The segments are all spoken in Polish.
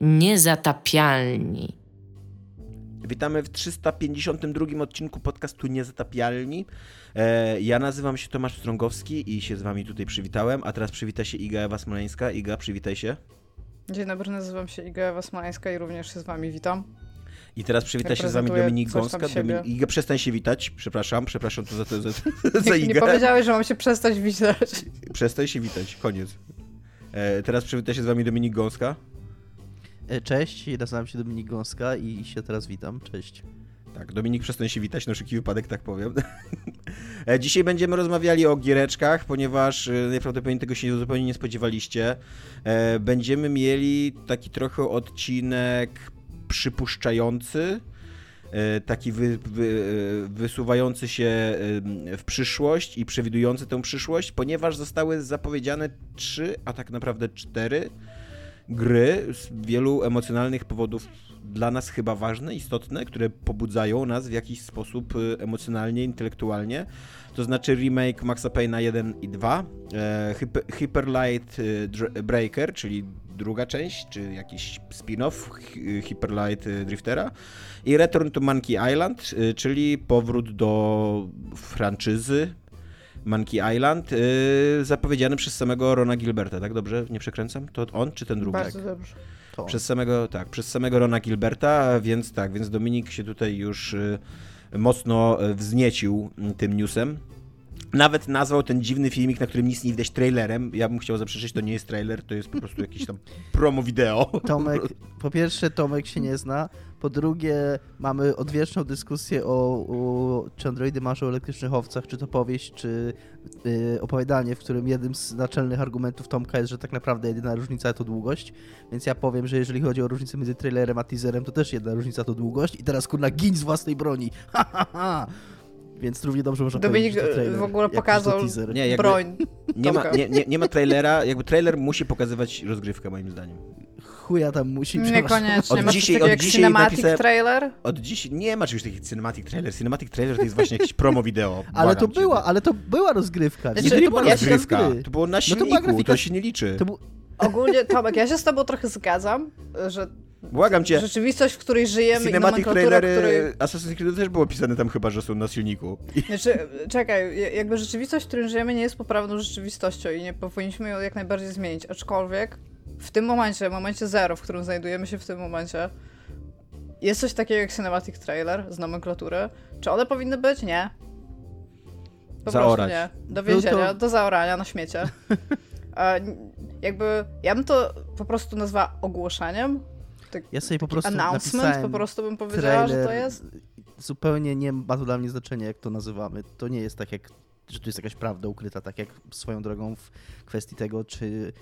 Niezatapialni. Witamy w 352 odcinku podcastu Niezatapialni. E, ja nazywam się Tomasz Strągowski i się z wami tutaj przywitałem, a teraz przywita się Iga Ewa Smoleńska. Iga, przywitaj się. Dzień dobry, nazywam się Iga Ewa Smoleńska i również się z wami witam. I teraz przywita się z wami Dominik Gąska. Dominik... Iga, przestań się witać. Przepraszam, przepraszam to za, to, za, za Igę. Nie powiedziałeś, że mam się przestać witać. Przestań się witać, koniec. E, teraz przywita się z wami Dominik Gąska. E, cześć, nazywam się Dominik Gąska i się teraz witam. Cześć. Tak, Dominik, przestań się witać, na wszelki wypadek tak powiem. E, dzisiaj będziemy rozmawiali o giereczkach, ponieważ e, najprawdopodobniej tego się zupełnie nie spodziewaliście. Będziemy mieli taki trochę odcinek przypuszczający, taki wy, wy, wysuwający się w przyszłość i przewidujący tę przyszłość, ponieważ zostały zapowiedziane trzy, a tak naprawdę cztery gry z wielu emocjonalnych powodów dla nas chyba ważne, istotne, które pobudzają nas w jakiś sposób y, emocjonalnie, intelektualnie. To znaczy remake Maxa Payne'a 1 i 2, e, Hyper, Light y, Breaker, czyli druga część, czy jakiś spin-off Hyper Light y, Driftera i Return to Monkey Island, czyli powrót do franczyzy Monkey Island, yy, zapowiedziany przez samego Rona Gilberta, tak dobrze? Nie przekręcam? To on czy ten drugi? Bardzo dobrze. To. Przez samego, tak, przez samego Rona Gilberta, więc tak, więc Dominik się tutaj już yy, mocno wzniecił tym newsem. Nawet nazwał ten dziwny filmik, na którym nic nie widać, trailerem. Ja bym chciał zaprzeczyć, to nie jest trailer, to jest po prostu jakiś tam promo wideo. Tomek, po pierwsze Tomek się nie zna, po drugie mamy odwieczną dyskusję o, o czy androidy marzą o elektrycznych owcach, czy to powieść, czy yy, opowiadanie, w którym jednym z naczelnych argumentów Tomka jest, że tak naprawdę jedyna różnica to długość, więc ja powiem, że jeżeli chodzi o różnicę między trailerem a teaserem, to też jedna różnica to długość i teraz kurna gin z własnej broni. Ha, ha, ha więc równie dobrze można Dominik powiedzieć, że w ogóle pokazał nie, broń. Nie ma, nie, nie, nie ma trailera, jakby trailer musi pokazywać rozgrywkę moim zdaniem. Chuja tam musi Niekoniecznie. Od Masz dzisiaj, od dzisiaj cinematic trailer? Od dziś nie ma czegoś takiego cinematic trailer. Cinematic trailer to jest właśnie jakieś promo wideo. ale to była, ale to była rozgrywka. Znaczy, nie, nie była rozgrywka. To było na silniku, no to, grafika... to się nie liczy. To był... Ogólnie, Tomek, ja się z tobą trochę zgadzam, że Błagam cię. Rzeczywistość, w której żyjemy Cinematic i trailery której... Assassin's Creed też było pisane tam chyba, że są na silniku. Znaczy, czekaj, jakby rzeczywistość, w której żyjemy nie jest poprawną rzeczywistością i nie powinniśmy ją jak najbardziej zmienić, aczkolwiek w tym momencie, w momencie zero, w którym znajdujemy się w tym momencie, jest coś takiego jak cinematic trailer z nomenklatury. Czy one powinny być? Nie. Po Zaorać. prostu nie. Do więzienia, to... do zaorania na śmiecie. E, jakby, ja bym to po prostu nazwała ogłoszeniem, tak, ja sobie po prostu announcement po prostu bym powiedziała, że to jest. Zupełnie nie ma to dla mnie znaczenia, jak to nazywamy. To nie jest tak, jak, że tu jest jakaś prawda ukryta, tak jak swoją drogą w kwestii tego, czy,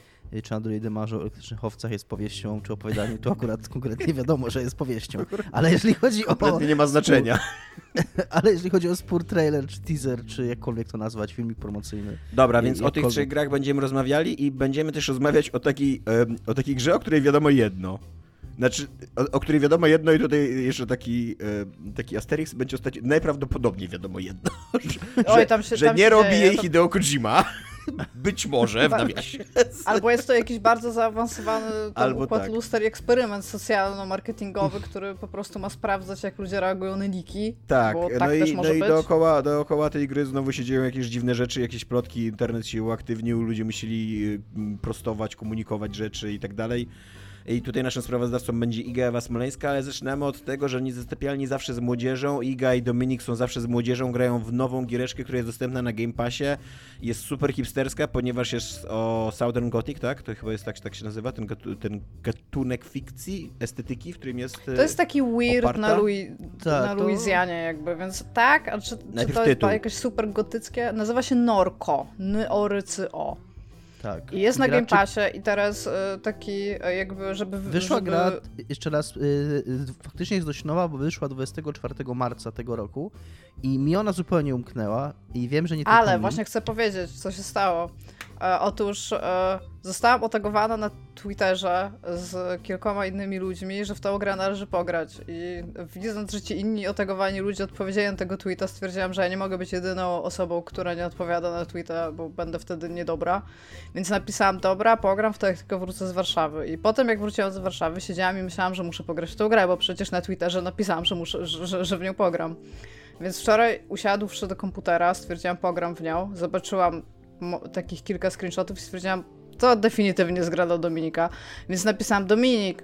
czy androidy marzą o elektrycznych owcach jest powieścią, czy opowiadaniem, to akurat konkretnie wiadomo, że jest powieścią. Ale jeżeli chodzi o... Kompletnie nie ma znaczenia. ale jeżeli chodzi o spór trailer, czy teaser, czy jakkolwiek to nazwać, filmik promocyjny. Dobra, więc jakkolwiek... o tych trzech grach będziemy rozmawiali i będziemy też rozmawiać o takiej, o takiej grze, o której wiadomo jedno. Znaczy, o, o której wiadomo jedno i tutaj jeszcze taki, e, taki Asterix będzie ostatnio, najprawdopodobniej wiadomo jedno, że, Oj, tam się, że tam nie robi jej to... Hideo Kojima. Być może w nawiasie. Albo jest to jakiś bardzo zaawansowany Albo układ tak. luster eksperyment socjalno-marketingowy, który po prostu ma sprawdzać, jak ludzie reagują na niki. Tak, no tak i, no i dookoła, dookoła tej gry znowu się dzieją jakieś dziwne rzeczy, jakieś plotki, internet się uaktywnił, ludzie musieli y, prostować, komunikować rzeczy i tak dalej. I tutaj naszym sprawozdawcą będzie Iga Ewa Smoleńska, ale zaczynamy od tego, że niezastąpialni zawsze z młodzieżą. Iga i Dominik są zawsze z młodzieżą, grają w nową giereczkę, która jest dostępna na Game Passie. Jest super hipsterska, ponieważ jest o Southern Gothic, tak? To chyba jest tak, tak się nazywa, ten, ten gatunek fikcji, estetyki, w którym jest To jest taki weird oparta. na, Louis, Ta, na Luizjanie jakby, więc tak, a czy, czy to jest jakieś super gotyckie? Nazywa się Norco, N-O-R-C-O. Tak. I jest na Game Passie i teraz y, taki y, jakby, żeby... Wyszła żeby... gra, jeszcze raz, y, faktycznie jest dość nowa, bo wyszła 24 marca tego roku i mi ona zupełnie umknęła i wiem, że nie Ale właśnie chcę powiedzieć, co się stało. E, otóż e, zostałam otagowana na Twitterze z kilkoma innymi ludźmi, że w tą grę należy pograć. I widząc, że ci inni otagowani ludzie odpowiedzieli na tego tweeta, stwierdziłam, że ja nie mogę być jedyną osobą, która nie odpowiada na tweeta, bo będę wtedy niedobra. Więc napisałam, dobra, pogram w to, jak tylko wrócę z Warszawy. I potem, jak wróciłam z Warszawy, siedziałam i myślałam, że muszę pograć w tą grę, bo przecież na Twitterze napisałam, że, muszę, że, że w nią pogram. Więc wczoraj usiadłszy do komputera, stwierdziłam, pogram w nią. Zobaczyłam takich kilka screenshotów i stwierdziłam, to definitywnie zgra do Dominika. Więc napisałam, Dominik,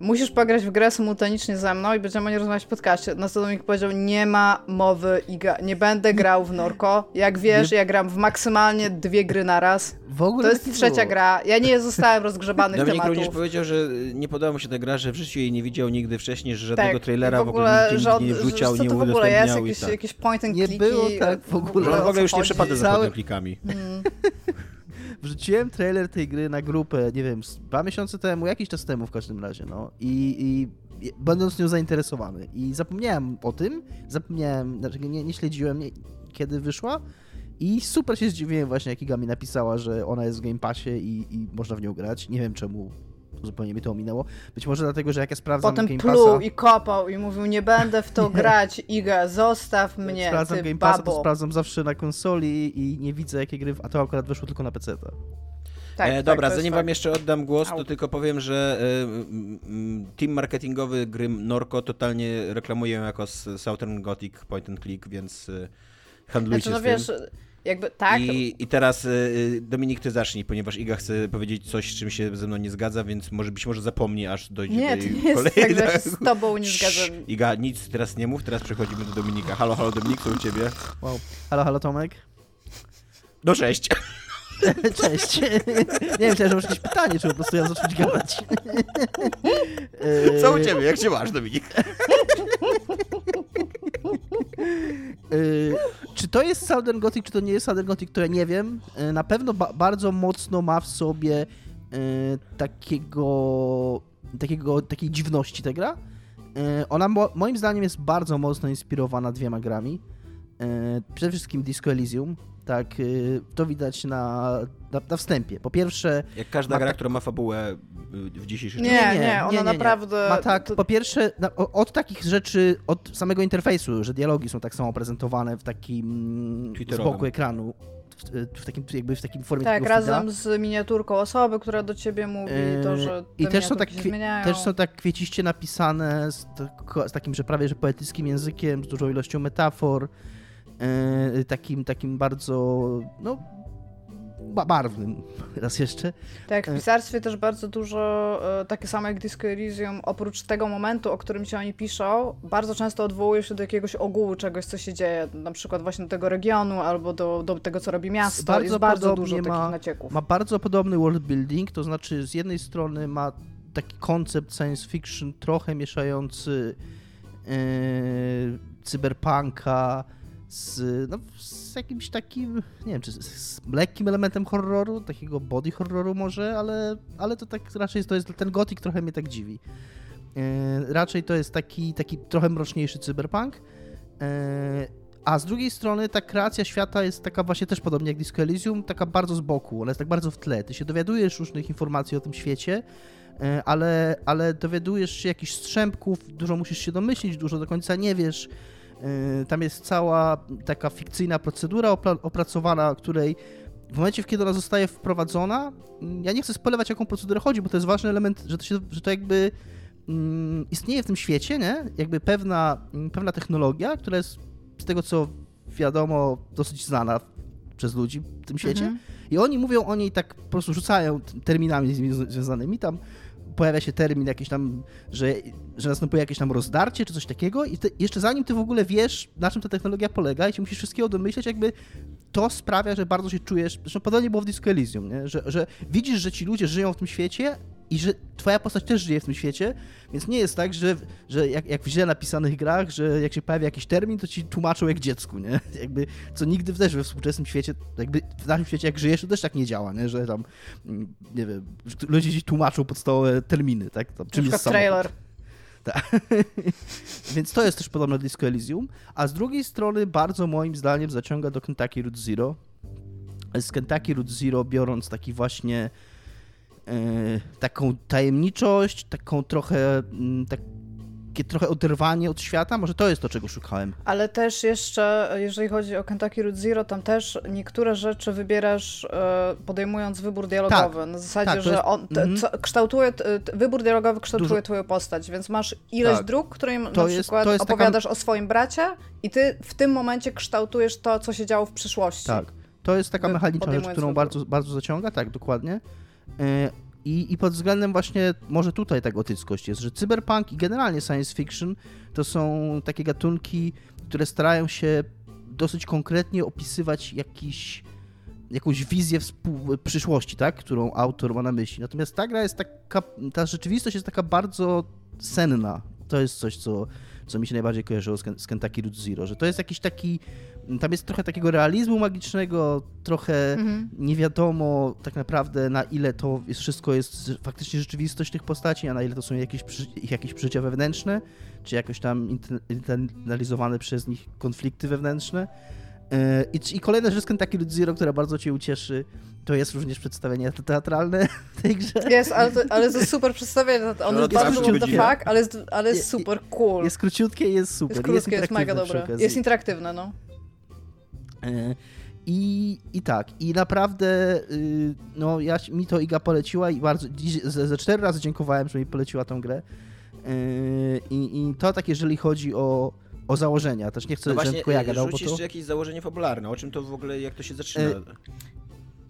musisz pograć w grę symultanicznie ze mną i będziemy o niej rozmawiać w podcaście. Na co Dominik powiedział, nie ma mowy, Iga, nie będę grał w Norko. Jak wiesz, nie... ja gram w maksymalnie dwie gry na raz. W ogóle to jest trzecia gra. Ja nie zostałem rozgrzebany Dominik tematów. również powiedział, że nie podoba mu się ta gra, że w życiu jej nie widział nigdy wcześniej, że żadnego tak, trailera w ogóle, w ogóle nie wrzucał, nie udostępniał. w ogóle jest jakieś, tak. jakieś point and Nie było tak w ogóle. w ogóle już nie przepada za point and clickami. Hmm. Wrzuciłem trailer tej gry na grupę, nie wiem, dwa miesiące temu, jakiś czas temu w każdym razie, no. I, i będąc nią zainteresowany. I zapomniałem o tym, zapomniałem, znaczy nie, nie śledziłem, nie, kiedy wyszła. I super się zdziwiłem właśnie, jak Iga mi napisała, że ona jest w Game Passie i, i można w nią grać. Nie wiem czemu zupełnie mi to ominęło. Być może dlatego, że jak ja sprawdzam Potem Game pluł Passa... i kopał i mówił, nie będę w to grać, Iga, zostaw mnie, sprawdzam ty Game Passa, to sprawdzam zawsze na konsoli i nie widzę jakie gry, a to akurat weszło tylko na PC. Tak, e, tak, dobra, zanim wam jeszcze oddam głos, to tylko powiem, że e, team marketingowy gry Norco totalnie reklamują jako Southern Gothic point and click, więc e, handlujcie znaczy, no z tym. Wiesz, jakby tak. I, I teraz y, Dominik, ty zacznij, ponieważ Iga chce powiedzieć coś, z czym się ze mną nie zgadza, więc może być może zapomni, aż dojdzie nie, do jej Nie, to tak, że z tobą nie zgadzam. Iga, nic teraz nie mów, teraz przechodzimy do Dominika. Halo, halo Dominik, co u ciebie? Wow. Halo, halo Tomek? No cześć. Cześć. Nie wiem, że masz jakieś pytanie, czy po prostu ja zacząć gadać. Co u ciebie? Jak się masz, Dominik? Yy, czy to jest Southern Gothic, czy to nie jest Southern Gothic, to ja nie wiem. Yy, na pewno ba bardzo mocno ma w sobie yy, takiego, takiego, takiej dziwności ta gra. Ona mo moim zdaniem jest bardzo mocno inspirowana dwiema grami. Przede wszystkim Disco Elysium, tak, to widać na, na, na, wstępie. Po pierwsze... Jak każda gra, tak... która ma fabułę w dzisiejszym nie, czasie. Nie, nie, ona nie, naprawdę... Ma tak, to... po pierwsze, od takich rzeczy, od samego interfejsu, że dialogi są tak samo prezentowane w takim z boku ekranu, w, w, takim, jakby w takim formie Tak, razem z miniaturką osoby, która do ciebie mówi, to, że I też są, tak, też są tak kwieciście napisane z, z, takim, że prawie że poetyckim językiem, z dużą ilością metafor, yy, takim, takim bardzo, no barwnym, raz jeszcze. Tak, w pisarstwie też bardzo dużo, e, takie samo jak Disco Elysium, oprócz tego momentu, o którym ci oni piszą, bardzo często odwołuje się do jakiegoś ogółu czegoś, co się dzieje, na przykład właśnie do tego regionu, albo do, do tego, co robi miasto. Bardzo Jest bardzo dużo ma, takich nacieków. Ma bardzo podobny world building, to znaczy z jednej strony ma taki koncept science fiction trochę mieszający yy, cyberpunka, z, no, z jakimś takim, nie wiem, czy z, z lekkim elementem horroru, takiego body horroru może, ale, ale to tak raczej to jest, ten gotik trochę mnie tak dziwi. E, raczej to jest taki, taki trochę mroczniejszy cyberpunk. E, a z drugiej strony ta kreacja świata jest taka właśnie też podobnie jak Disco Elysium, taka bardzo z boku, ona jest tak bardzo w tle. Ty się dowiadujesz różnych informacji o tym świecie, e, ale, ale dowiadujesz się jakichś strzępków, dużo musisz się domyślić, dużo do końca nie wiesz. Y, tam jest cała taka fikcyjna procedura opracowana, której w momencie, kiedy ona zostaje wprowadzona, mm, ja nie chcę spolewać, jaką procedurę chodzi, bo to jest ważny element, że to, się, że to jakby mm, istnieje w tym świecie, nie? Jakby pewna, mm, pewna technologia, która jest z tego, co wiadomo, dosyć znana przez ludzi w tym świecie. Mhm. I oni mówią o niej tak, po prostu rzucają terminami związanymi. Tam pojawia się termin jakiś tam, że, że następuje jakieś tam rozdarcie czy coś takiego i te, jeszcze zanim ty w ogóle wiesz, na czym ta technologia polega i się musisz wszystkiego domyśleć, jakby to sprawia, że bardzo się czujesz, zresztą podobnie było w Disco Elysium, nie? Że, że widzisz, że ci ludzie żyją w tym świecie i że twoja postać też żyje w tym świecie, więc nie jest tak, że, że jak, jak w źle napisanych grach, że jak się pojawia jakiś termin, to ci tłumaczą jak dziecku, nie? Jakby, co nigdy też we współczesnym świecie, jakby w naszym świecie jak żyjesz, to też tak nie działa, nie? Że tam, mm, nie wiem, ludzie ci tłumaczą podstawowe terminy, tak? Tam, czym jest trailer. Tak. Więc to jest też podobne do Disco Elysium. A z drugiej strony bardzo moim zdaniem zaciąga do Kentucky Route Zero. z Kentucky Root Zero, biorąc taki właśnie taką tajemniczość, taką trochę mm, takie trochę oderwanie od świata, może to jest to, czego szukałem. Ale też jeszcze, jeżeli chodzi o Kentucky Root Zero, tam też niektóre rzeczy wybierasz e, podejmując wybór dialogowy. Tak, na zasadzie, tak, że jest, on te, -hmm. co, kształtuje, wybór dialogowy kształtuje Dużo... twoją postać, więc masz ileś tak. dróg, którym to na jest, przykład opowiadasz taka... o swoim bracie i ty w tym momencie kształtujesz to, co się działo w przyszłości. Tak. To jest taka mechaniczna rzecz, którą bardzo, bardzo zaciąga, tak, dokładnie. E, i, I pod względem właśnie, może tutaj ta gotyckość jest, że cyberpunk i generalnie science fiction to są takie gatunki, które starają się dosyć konkretnie opisywać jakiś, jakąś wizję współ, przyszłości, tak? którą autor ma na myśli. Natomiast ta gra jest taka, ta rzeczywistość jest taka bardzo senna. To jest coś, co, co mi się najbardziej kojarzyło z, Kentucky Route Zero, że to jest jakiś taki tam jest trochę takiego realizmu magicznego, trochę mhm. nie wiadomo tak naprawdę na ile to jest, wszystko jest faktycznie rzeczywistość tych postaci, a na ile to są jakieś, ich jakieś przeżycia wewnętrzne, czy jakoś tam internalizowane przez nich konflikty wewnętrzne. E, I, I kolejna rzecz Route Zero, która bardzo cię ucieszy, to jest również przedstawienie teatralne w tej grze. Jest, ale to, ale to super przedstawienie. On no, jest bardzo what the fuck, ale jest, ale jest super cool. Jest króciutkie i jest super. Jest krótkie, jest, jest mega dobre. Jest interaktywne, no. E, I, I tak, i naprawdę, y, no, ja, mi to Iga poleciła i bardzo, ze, ze cztery razy dziękowałem, że mi poleciła tą grę. E, I, I to tak, jeżeli chodzi o, o założenia, też nie chcę, no właśnie, tylko ja gadał, bo to... jeszcze jakieś założenie fabularne, o czym to w ogóle, jak to się zaczyna? E,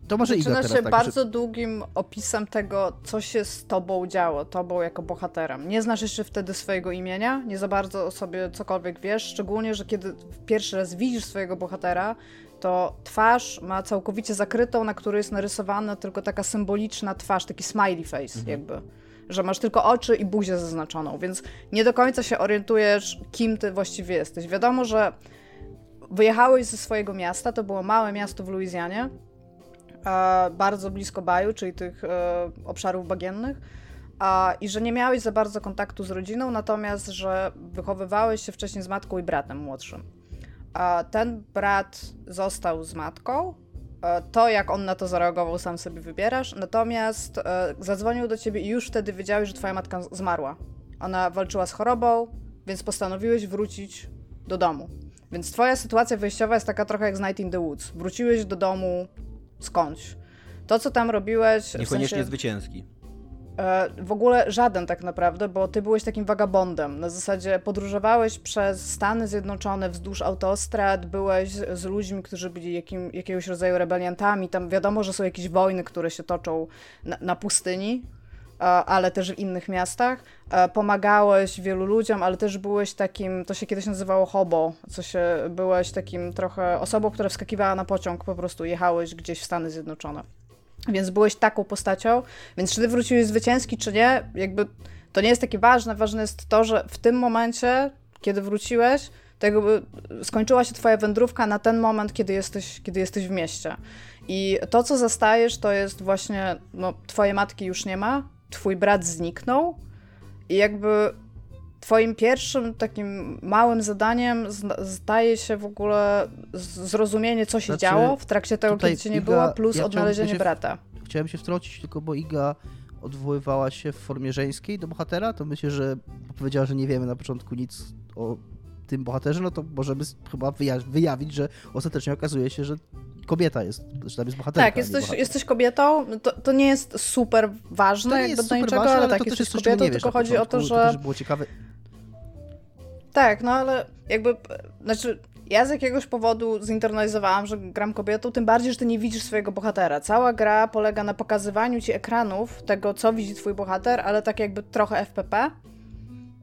to może Zaczyna Iga się tak, bardzo że... długim opisem tego, co się z tobą działo, tobą jako bohaterem. Nie znasz jeszcze wtedy swojego imienia, nie za bardzo o sobie cokolwiek wiesz, szczególnie, że kiedy pierwszy raz widzisz swojego bohatera, to twarz ma całkowicie zakrytą, na której jest narysowana tylko taka symboliczna twarz, taki smiley face mhm. jakby. Że masz tylko oczy i buzię zaznaczoną, więc nie do końca się orientujesz, kim ty właściwie jesteś. Wiadomo, że wyjechałeś ze swojego miasta, to było małe miasto w Luizjanie, bardzo blisko Baju, czyli tych e, obszarów bagiennych. I że nie miałeś za bardzo kontaktu z rodziną, natomiast że wychowywałeś się wcześniej z matką i bratem młodszym. Ten brat został z matką. E, to, jak on na to zareagował, sam sobie wybierasz. Natomiast e, zadzwonił do ciebie i już wtedy wiedziałeś, że twoja matka zmarła. Ona walczyła z chorobą, więc postanowiłeś wrócić do domu. Więc twoja sytuacja wyjściowa jest taka trochę jak z Night in the Woods. Wróciłeś do domu skądś. To, co tam robiłeś. Niekoniecznie w sensie, zwycięski. E, w ogóle żaden tak naprawdę, bo ty byłeś takim wagabondem. Na zasadzie podróżowałeś przez Stany Zjednoczone wzdłuż autostrad, byłeś z ludźmi, którzy byli jakim, jakiegoś rodzaju rebeliantami. Tam wiadomo, że są jakieś wojny, które się toczą na, na pustyni, e, ale też w innych miastach. E, pomagałeś wielu ludziom, ale też byłeś takim, to się kiedyś nazywało hobo, co się, byłeś takim trochę osobą, która wskakiwała na pociąg, po prostu jechałeś gdzieś w Stany Zjednoczone. Więc byłeś taką postacią, więc czy ty wróciłeś zwycięski, czy nie, jakby to nie jest takie ważne. Ważne jest to, że w tym momencie, kiedy wróciłeś, to jakby skończyła się twoja wędrówka na ten moment, kiedy jesteś, kiedy jesteś w mieście. I to, co zastajesz, to jest właśnie, no, twojej matki już nie ma, twój brat zniknął i jakby Twoim pierwszym takim małym zadaniem zdaje się w ogóle zrozumienie, co się znaczy, działo w trakcie tego, kiedy cię nie Iga, było, plus ja odnalezienie się, brata. Chciałem się wtrącić, tylko bo Iga odwoływała się w formie żeńskiej do bohatera, to myślę, że powiedziała, że nie wiemy na początku nic o tym bohaterze, no to możemy chyba wyjawić, że ostatecznie okazuje się, że kobieta jest, że tam jest bohaterka. Tak, jesteś, jesteś kobietą, to, to nie jest super ważne, to nie jest niczego, ważne, ale, ale tak, jesteś kobietą, tylko chodzi o to, że... To też było ciekawe. Tak, no ale jakby, znaczy ja z jakiegoś powodu zinternalizowałam, że gram kobietą, tym bardziej, że ty nie widzisz swojego bohatera. Cała gra polega na pokazywaniu ci ekranów tego, co widzi twój bohater, ale tak jakby trochę FPP,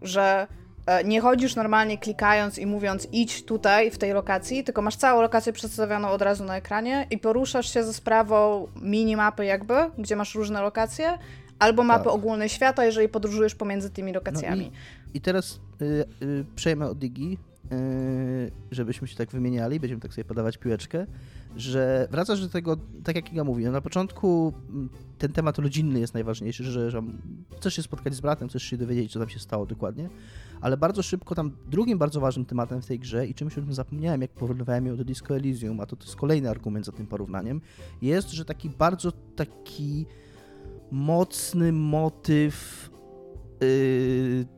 że e, nie chodzisz normalnie klikając i mówiąc idź tutaj w tej lokacji, tylko masz całą lokację przedstawioną od razu na ekranie i poruszasz się ze sprawą minimapy jakby, gdzie masz różne lokacje, albo mapy tak. ogólnej świata, jeżeli podróżujesz pomiędzy tymi lokacjami. No i, teraz y, y, przejmę od Digi, y, żebyśmy się tak wymieniali, będziemy tak sobie podawać piłeczkę. że wracasz do tego, tak jak ja mówiłem, na początku mm, ten temat rodzinny jest najważniejszy, że, że chcesz się spotkać z bratem, chcesz się dowiedzieć, co tam się stało dokładnie, ale bardzo szybko tam drugim bardzo ważnym tematem w tej grze i czymś, o czym zapomniałem, jak porównywałem ją do Disco Elysium, a to, to jest kolejny argument za tym porównaniem, jest, że taki bardzo taki mocny motyw yy,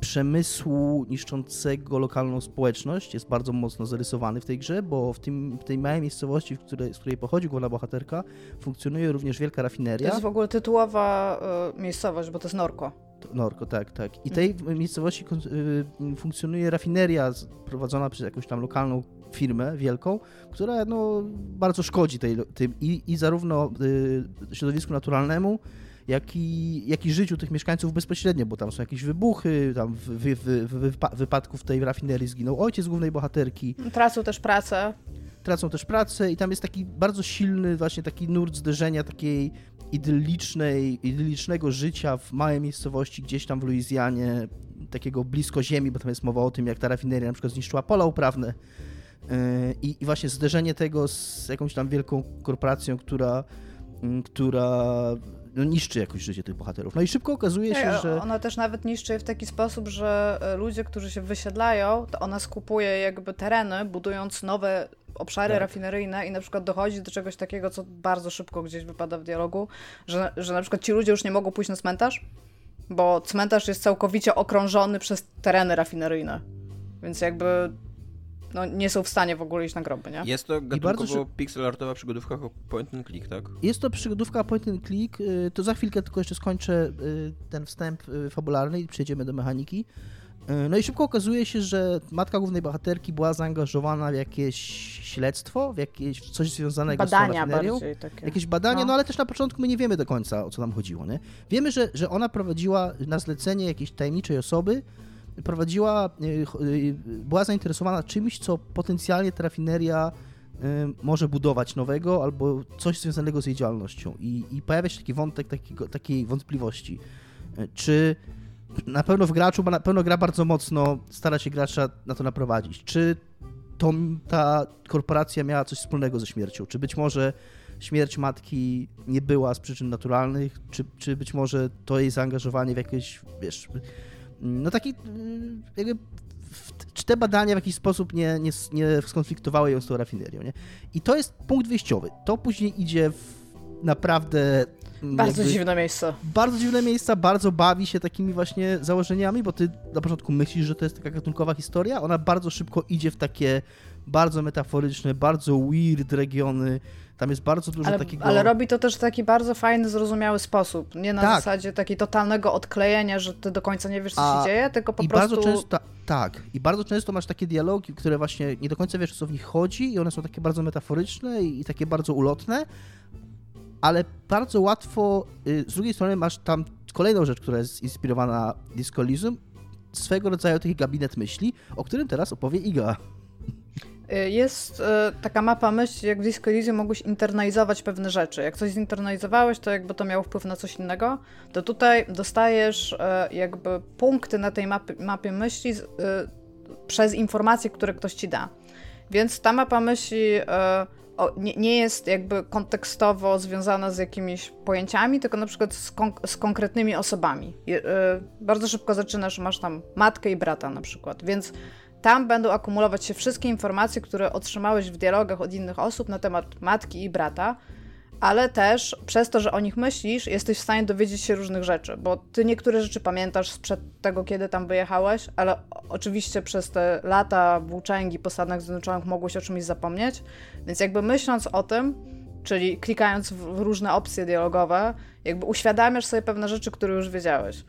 przemysłu niszczącego lokalną społeczność jest bardzo mocno zarysowany w tej grze, bo w, tym, w tej małej miejscowości, w której, z której pochodzi główna bohaterka, funkcjonuje również wielka rafineria. To jest w ogóle tytułowa y, miejscowość, bo to jest Norko. Norko, tak, tak. I tej miejscowości y, funkcjonuje rafineria prowadzona przez jakąś tam lokalną firmę wielką, która no, bardzo szkodzi tej, tym i, i zarówno y, środowisku naturalnemu, jak i, jak i życiu tych mieszkańców bezpośrednio, bo tam są jakieś wybuchy, tam w, w, w, w wypadku w tej rafinerii zginął ojciec głównej bohaterki. Tracą też pracę. Tracą też pracę i tam jest taki bardzo silny właśnie taki nurt zderzenia takiej idyllicznej, idyllicznego życia w małej miejscowości gdzieś tam w Luizjanie, takiego blisko ziemi, bo tam jest mowa o tym, jak ta rafineria na przykład zniszczyła pola uprawne. Yy, I, I, właśnie zderzenie tego z jakąś tam wielką korporacją, która, mm, która no, niszczy jakoś życie tych bohaterów. No i szybko okazuje się, że... Ona też nawet niszczy w taki sposób, że e, ludzie, którzy się wysiedlają, to ona skupuje jakby tereny, budując nowe obszary tak. rafineryjne i na przykład dochodzi do czegoś takiego, co bardzo szybko gdzieś wypada w dialogu, że, że na przykład ci ludzie już nie mogą pójść na cmentarz, bo cmentarz jest całkowicie okrążony przez tereny rafineryjne. Więc jakby no, nie są w stanie w ogóle iść na groby, nie? Jest to gatunkowo bardzo... pixel artowa przygodówka point and click, tak? Jest to przygodówka point and click, y, to za chwilkę tylko jeszcze skończę y, ten wstęp y, fabularny i przejdziemy do mechaniki. No i szybko okazuje się, że matka głównej bohaterki była zaangażowana w jakieś śledztwo, w jakieś coś związanego badania z rafinerią. Takie. Jakieś badania, no. no. ale też na początku my nie wiemy do końca, o co tam chodziło. Nie? Wiemy, że, że ona prowadziła na zlecenie jakiejś tajemniczej osoby, prowadziła, y, y, była zainteresowana czymś, co potencjalnie ta rafineria y, może budować nowego albo coś związanego z jej działalnością. I, i pojawia się taki wątek takiego, takiej wątpliwości. Czy na pewno w graczu, bo na pewno gra bardzo mocno stara się gracza na to naprowadzić. Czy to, ta korporacja miała coś wspólnego ze śmiercią? Czy być może śmierć matki nie była z przyczyn naturalnych? Czy, czy być może to jej zaangażowanie w jakieś, wiesz, no taki y, jakby czy te badania w jakiś sposób nie, nie, nie skonfliktowały ją z tą rafinerią, nie? I to jest punkt wyjściowy. To później idzie w naprawdę... Bardzo jakby, dziwne miejsce. Bardzo dziwne miejsca, bardzo bawi się takimi właśnie założeniami, bo ty na początku myślisz, że to jest taka gatunkowa historia, ona bardzo szybko idzie w takie bardzo metaforyczne, bardzo weird regiony, tam jest bardzo dużo ale, takiego... Ale robi to też w taki bardzo fajny, zrozumiały sposób. Nie na tak. zasadzie takiego totalnego odklejenia, że ty do końca nie wiesz, co A, się dzieje, tylko po i prostu... Bardzo często, tak. I bardzo często masz takie dialogi, które właśnie nie do końca wiesz, o co w nich chodzi i one są takie bardzo metaforyczne i, i takie bardzo ulotne, ale bardzo łatwo... Y, z drugiej strony masz tam kolejną rzecz, która jest inspirowana Disco Elysium, swego rodzaju taki gabinet myśli, o którym teraz opowie Iga. Y, jest y, taka mapa myśli, jak w Disco Elysium mogłeś internalizować pewne rzeczy. Jak coś zinternalizowałeś, to jakby to miało wpływ na coś innego, to tutaj dostajesz y, jakby punkty na tej mapie, mapie myśli przez informacje, które ktoś ci da. Więc ta mapa myśli nie, jest jakby kontekstowo związana z jakimiś pojęciami, tylko na przykład z, z konkretnymi osobami. bardzo szybko zaczynasz, masz tam matkę i brata na przykład, więc tam będą akumulować się wszystkie informacje, które otrzymałeś w dialogach od innych osób na temat matki i brata, ale też przez to, że o nich myślisz, jesteś w stanie dowiedzieć się różnych rzeczy, bo ty niektóre rzeczy pamiętasz sprzed tego, kiedy tam wyjechałeś, ale oczywiście przez te lata włóczęgi po Stanach Zjednoczonych mogłeś o czymś zapomnieć, więc jakby myśląc o tym, czyli klikając w różne opcje dialogowe, jakby uświadamiasz sobie pewne rzeczy, które już wiedziałeś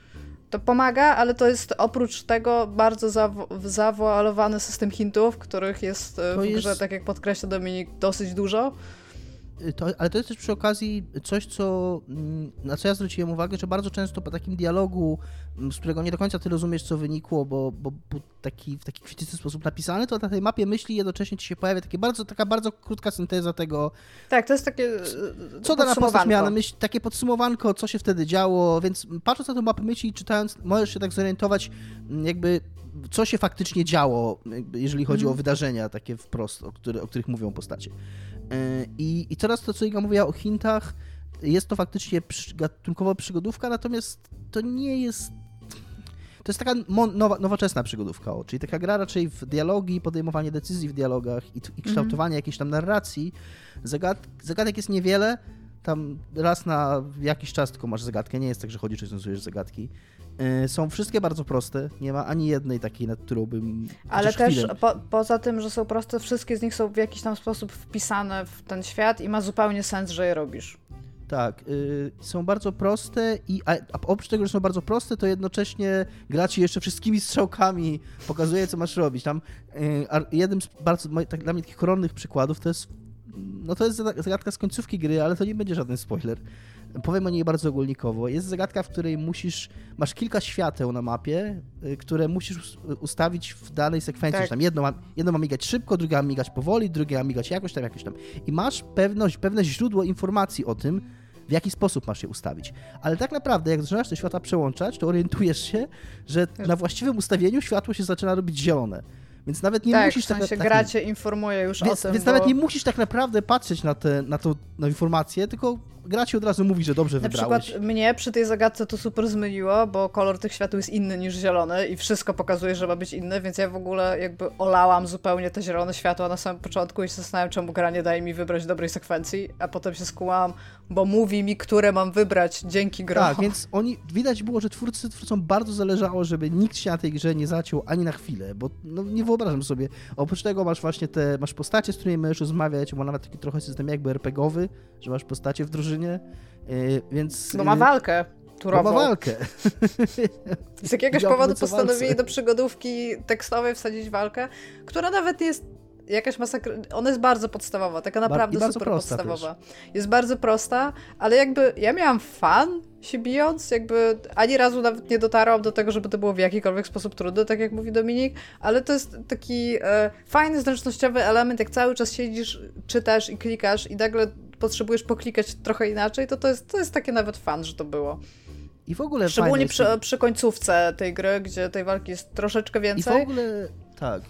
to pomaga, ale to jest oprócz tego bardzo zawoalowany system hintów, których jest e, to w grze, jest... tak jak podkreśla Dominik, dosyć dużo. Y, to, ale to jest też przy okazji coś, co, mm, na co ja zwróciłem uwagę, że bardzo często po takim dialogu, mm, z którego nie do końca ty rozumiesz, co wynikło, bo, bo był taki, w taki kwiecysty sposób napisany, to na tej mapie myśli jednocześnie ci się pojawia takie bardzo, taka bardzo krótka synteza tego. Tak, to jest takie. Co dana postać miała na myśli, takie podsumowanko, co się wtedy działo, więc patrząc na tę mapę myśli, czytając, możesz się tak zorientować, mm, jakby co się faktycznie działo, jeżeli chodzi mm. o wydarzenia takie wprost, o, które, o których mówią postacie. I, I teraz to, co Iga mówiła o hintach, jest to faktycznie gatunkowa przygodówka, natomiast to nie jest to jest taka nowa, nowoczesna przygodówka, czyli taka gra raczej w dialogi, podejmowanie decyzji w dialogach i, i kształtowanie mm jakiejś tam narracji. Zagad, zagadek jest niewiele, tam raz na jakiś czas tylko masz zagadkę, nie jest tak, że chodzisz i rozwiązujesz zagadki. Yy, są wszystkie bardzo proste, nie ma ani jednej takiej, nad którą bym... Ale też po, poza tym, że są proste, wszystkie z nich są w jakiś tam sposób wpisane w ten świat i ma zupełnie sens, że je robisz. Tak, yy, są bardzo proste i a, a, oprócz tego, że są bardzo proste, to jednocześnie gra ci jeszcze wszystkimi strzałkami pokazuje, co masz robić. Tam yy, jednym z bardzo tak, dla mnie takich koronnych przykładów to jest no to jest zagadka z końcówki gry, ale to nie będzie żaden spoiler. Powiem o niej bardzo ogólnikowo. Jest zagadka, w której musisz, masz kilka świateł na mapie, y, które musisz ustawić w danej sekwencji. Tak. Tam jedno, ma, jedno ma migać szybko, drugie ma migać powoli, drugie ma migać jakoś tam, jakoś tam. I masz pewność, pewne źródło informacji o tym, w jaki sposób masz je ustawić. Ale tak naprawdę, jak zaczynasz te światła przełączać, to orientujesz się, że na właściwym ustawieniu światło się zaczyna robić zielone. Więc nawet nie tak, musisz w sensie tak, tak, informuje już więc, o tym. Więc bo... nawet nie musisz tak naprawdę patrzeć na, te, na, na informację, tylko gra ci od razu mówi, że dobrze na wybrałeś. Na przykład mnie przy tej zagadce to super zmyliło, bo kolor tych światł jest inny niż zielony i wszystko pokazuje, że ma być inny, więc ja w ogóle jakby olałam zupełnie te zielone światła na samym początku i się zastanawiam, czemu gra nie daje mi wybrać dobrej sekwencji, a potem się skułam, bo mówi mi, które mam wybrać dzięki grom. Tak, więc oni, widać było, że twórcy, twórcom bardzo zależało, żeby nikt się na tej grze nie zaciął ani na chwilę, bo no, nie wyobrażam sobie. Oprócz tego masz właśnie te, masz postacie, z którymi możesz rozmawiać, ma nawet taki trochę system jakby RPGowy, że masz postacie w drużynie, yy, więc... Bo ma walkę. Turową. Ma walkę. Z jakiegoś powodu postanowili do przygodówki tekstowej wsadzić walkę, która nawet jest jakaś masakra. Ona jest bardzo podstawowa, taka naprawdę Bar super podstawowa. Też. Jest bardzo prosta, ale jakby ja miałam fan się bijąc, jakby ani razu nawet nie dotarłam do tego, żeby to było w jakikolwiek sposób trudne, tak jak mówi Dominik, ale to jest taki e, fajny, zręcznościowy element, jak cały czas siedzisz, czytasz i klikasz i nagle potrzebujesz poklikać trochę inaczej, to to jest, to jest takie nawet fan, że to było. I w ogóle Szczególnie przy, przy końcówce tej gry, gdzie tej walki jest troszeczkę więcej. I w ogóle, tak.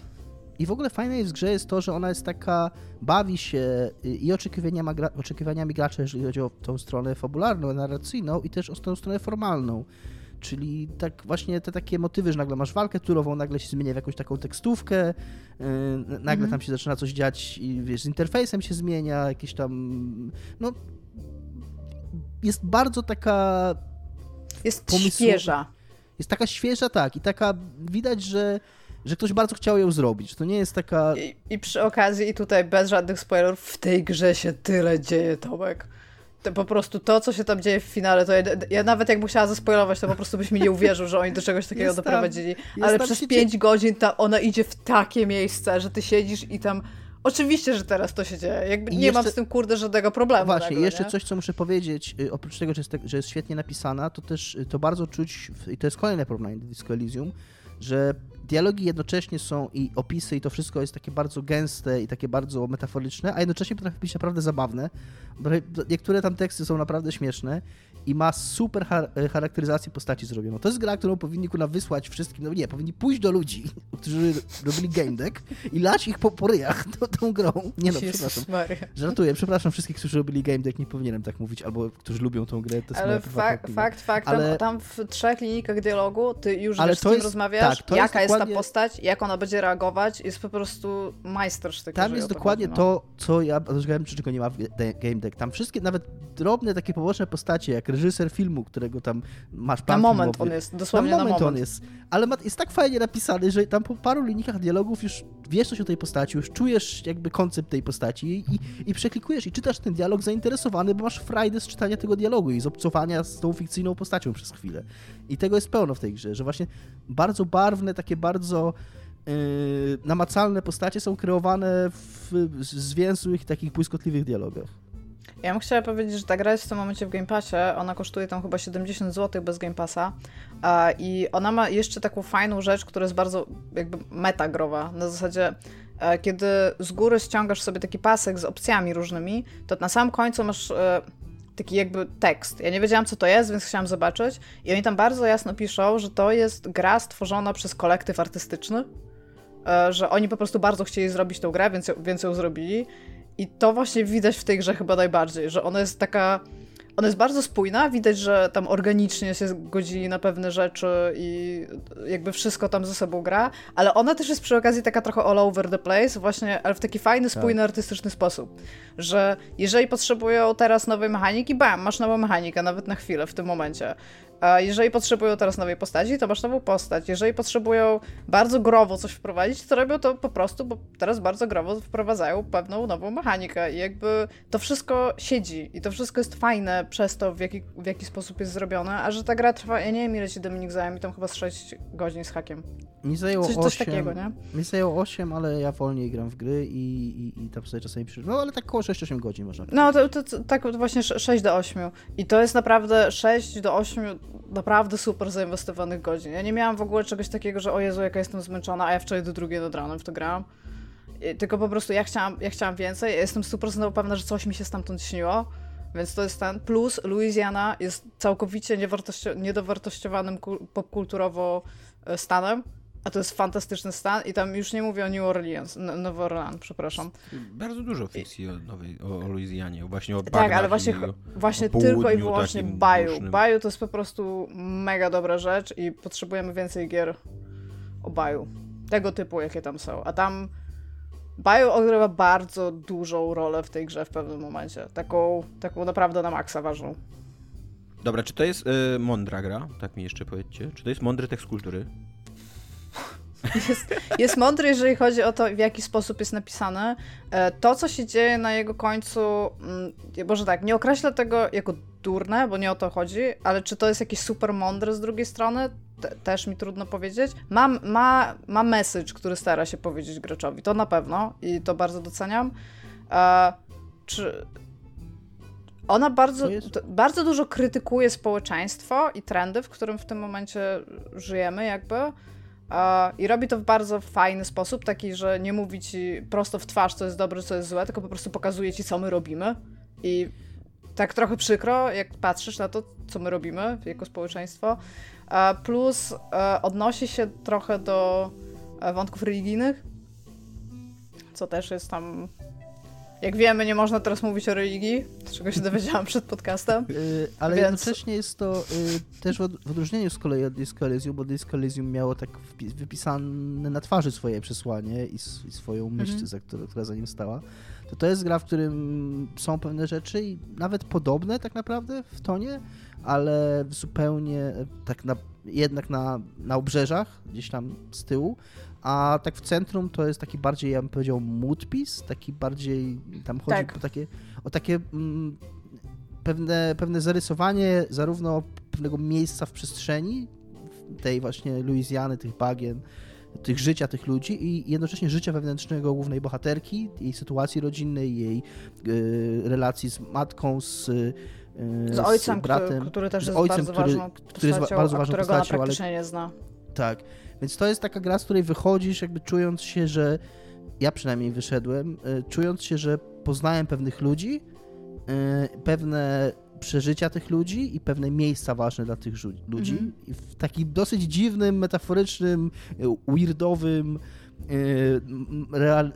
I w ogóle fajne jest w grze jest to, że ona jest taka, bawi się i oczekiwaniami, oczekiwaniami gracza, jeżeli chodzi o tą stronę fabularną, narracyjną i też o tą stronę formalną. Czyli tak właśnie te takie motywy, że nagle masz walkę turową, nagle się zmienia w jakąś taką tekstówkę, yy, nagle mhm. tam się zaczyna coś dziać i wiesz, z interfejsem się zmienia, jakieś tam, no jest bardzo taka jest pomysłowa. świeża. Jest taka świeża, tak, i taka widać, że że ktoś bardzo chciał ją zrobić. To nie jest taka. I, I, przy okazji, i tutaj bez żadnych spoilerów, w tej grze się tyle dzieje, Tomek. Po prostu to, co się tam dzieje w finale, to ja, ja nawet jak musiała zaspoilować, to po prostu byś mi nie uwierzył, że oni do czegoś takiego jest doprowadzili. Tam, Ale przez pięć 5 godzin ta, ona idzie w takie miejsce, że ty siedzisz i tam. Oczywiście, że teraz to się dzieje. Jakby nie jeszcze... mam z tym kurde żadnego problemu. Właśnie, nagle, jeszcze nie? coś, co muszę powiedzieć, y, oprócz tego, że jest, że jest świetnie napisana, to też y, to bardzo czuć, i to jest kolejne porównanie do Disco Elysium, że dialogi jednocześnie są i opisy i to wszystko jest takie bardzo gęste i takie bardzo metaforyczne, a jednocześnie potrafi być naprawdę zabawne. Niektóre tam teksty są naprawdę śmieszne i ma super e, charakteryzację postaci zrobioną. To jest gra, którą powinni kuna wysłać wszystkim, no nie, powinni pójść do ludzi, którzy robili game deck i lać ich po, po ryjach tą, tą grą. Nie no, Jezus przepraszam. Maria. Żartuję, przepraszam wszystkich, którzy robili game deck, nie powinienem tak mówić, albo którzy lubią tą grę. To Ale fakt, fakt, fakt, ale... tam w trzech linijkach dialogu ty już ale wiesz, z kim jest, rozmawiasz, tak, jaka jest, dokładnie... jest, ta postać, jak ona będzie reagować, jest po prostu majstersztyk. Tam jest dokładnie no. to, co ja rozumiem, czego nie ma w game deck. Tam wszystkie, nawet drobne takie poboczne postacie, jak reżyser filmu, którego tam masz plan Na moment filmowy. on jest, dosłownie na moment, na moment. on jest. Ale jest tak fajnie napisany, że tam po paru linijkach dialogów już wiesz coś o tej postaci, już czujesz jakby koncept tej postaci i, i przeklikujesz i czytasz ten dialog zainteresowany, bo masz frajdę z czytania tego dialogu i z obcowania z tą fikcyjną postacią przez chwilę. I tego jest pełno w tej grze, że właśnie bardzo barwne, takie bardzo yy, namacalne postacie są kreowane w zwięzłych, takich błyskotliwych dialogach. Ja bym chciała powiedzieć, że ta gra jest w tym momencie w Game Passie. Ona kosztuje tam chyba 70 zł bez Game Passa. I ona ma jeszcze taką fajną rzecz, która jest bardzo jakby metagrowa. Na zasadzie, e, kiedy z góry ściągasz sobie taki pasek z opcjami różnymi, to na samym końcu masz e, taki jakby tekst. Ja nie wiedziałam, co to jest, więc chciałam zobaczyć. I oni tam bardzo jasno piszą, że to jest gra stworzona przez kolektyw artystyczny, e, że oni po prostu bardzo chcieli zrobić tą grę, więc, więc ją zrobili. I to właśnie widać w tej grze chyba najbardziej, że ona jest taka ona jest bardzo spójna, widać, że tam organicznie się zgodzili na pewne rzeczy i jakby wszystko tam ze sobą gra, ale ona też jest przy okazji taka trochę all over the place, właśnie, ale w taki fajny, tak. spójny, tak. artystyczny sposób, że jeżeli potrzebują teraz nowej mechaniki, bam, masz nową mechanikę, nawet na chwilę w tym momencie. A jeżeli potrzebują teraz nowej postaci, to masz nową postać. Jeżeli potrzebują bardzo growo coś wprowadzić, to robią to po prostu, bo teraz bardzo growo wprowadzają pewną nową mechanikę i jakby to wszystko siedzi i to wszystko jest fajne przez to, w jaki, w jaki sposób jest zrobione, a że ta gra trwa, ja nie wiem ile ci Dominik zajęło, mi tam chyba z 6 godzin z hakiem. Mi zajęło coś, 8, coś takiego, nie? Mi zajęło 8, ale ja wolniej gram w gry i, i, i tam sobie czasami przyszło. No ale tak około 6-8 godzin można No to, to, to, tak właśnie 6 do 8. I to jest naprawdę 6 do 8 naprawdę super zainwestowanych godzin. Ja nie miałam w ogóle czegoś takiego, że o Jezu, jaka jestem zmęczona, a ja wczoraj do drugiej nad ranem w to grałam. Tylko po prostu ja chciałam, ja chciałam więcej. Ja jestem super znowu pewna, że coś mi się stamtąd śniło. Więc to jest ten. Plus Louisiana jest całkowicie niedowartościowanym popkulturowo e, stanem. A to jest fantastyczny stan i tam już nie mówię o New Orleans, Nowy Orleans, przepraszam. Bardzo dużo fikcji o, nowej, o, Louisianie, właśnie o Tak, ale właśnie, właśnie tylko i wyłącznie Bayou. Bayou to jest po prostu mega dobra rzecz i potrzebujemy więcej gier o Bayou. Tego typu, jakie tam są. A tam Bayou odgrywa bardzo dużą rolę w tej grze w pewnym momencie. Taką, taką naprawdę na maksa ważną. Dobra, czy to jest y, mądra gra? Tak mi jeszcze powiedzcie. Czy to jest mądry tekst kultury? Jest, jest mądry, jeżeli chodzi o to, w jaki sposób jest napisane. E, to, co się dzieje na jego końcu, mm, może tak, nie określę tego jako durne, bo nie o to chodzi, ale czy to jest jakieś super mądre z drugiej strony, te, też mi trudno powiedzieć. Ma, ma, ma message, który stara się powiedzieć graczowi, to na pewno i to bardzo doceniam. E, czy ona bardzo, bardzo dużo krytykuje społeczeństwo i trendy, w którym w tym momencie żyjemy, jakby. I robi to w bardzo fajny sposób, taki, że nie mówi ci prosto w twarz, co jest dobre, co jest złe, tylko po prostu pokazuje ci, co my robimy. I tak trochę przykro, jak patrzysz na to, co my robimy jako społeczeństwo. Plus e, odnosi się trochę do e, wątków religijnych, co też jest tam jak wiemy, nie można teraz mówić o religii, z czego się dowiedziałam przed podcastem. Yy, ale więc... jednocześnie jest to yy, też w odróżnieniu z kolei od Disco Elysium, bo Disco Elysium miało tak wypisane na twarzy swoje przesłanie i, i swoją myśl, mhm. za która, która za nim stała. To to jest gra, w którym są pewne rzeczy i nawet podobne tak naprawdę w tonie, ale zupełnie tak na, jednak na, na obrzeżach, gdzieś tam z tyłu, a tak w centrum to jest taki bardziej, ja bym powiedział, moodpiece, taki bardziej, tam chodzi tak. o takie, o takie mm, pewne, pewne zarysowanie zarówno pewnego miejsca w przestrzeni, tej właśnie Luizjany, tych bagien, tych życia tych ludzi i jednocześnie życia wewnętrznego głównej bohaterki, jej sytuacji rodzinnej, jej y, relacji z matką, z y, z ojcem, z bratem, który, który też jest ojcem, bardzo który, ważną postacią, który jest bardzo ważną którego postacią, ale nie zna. Tak. Więc to jest taka gra, z której wychodzisz, jakby czując się, że ja przynajmniej wyszedłem, e, czując się, że poznałem pewnych ludzi, e, pewne przeżycia tych ludzi i pewne miejsca ważne dla tych ludzi. Mhm. w takim dosyć dziwnym, metaforycznym, e, weirdowym, real,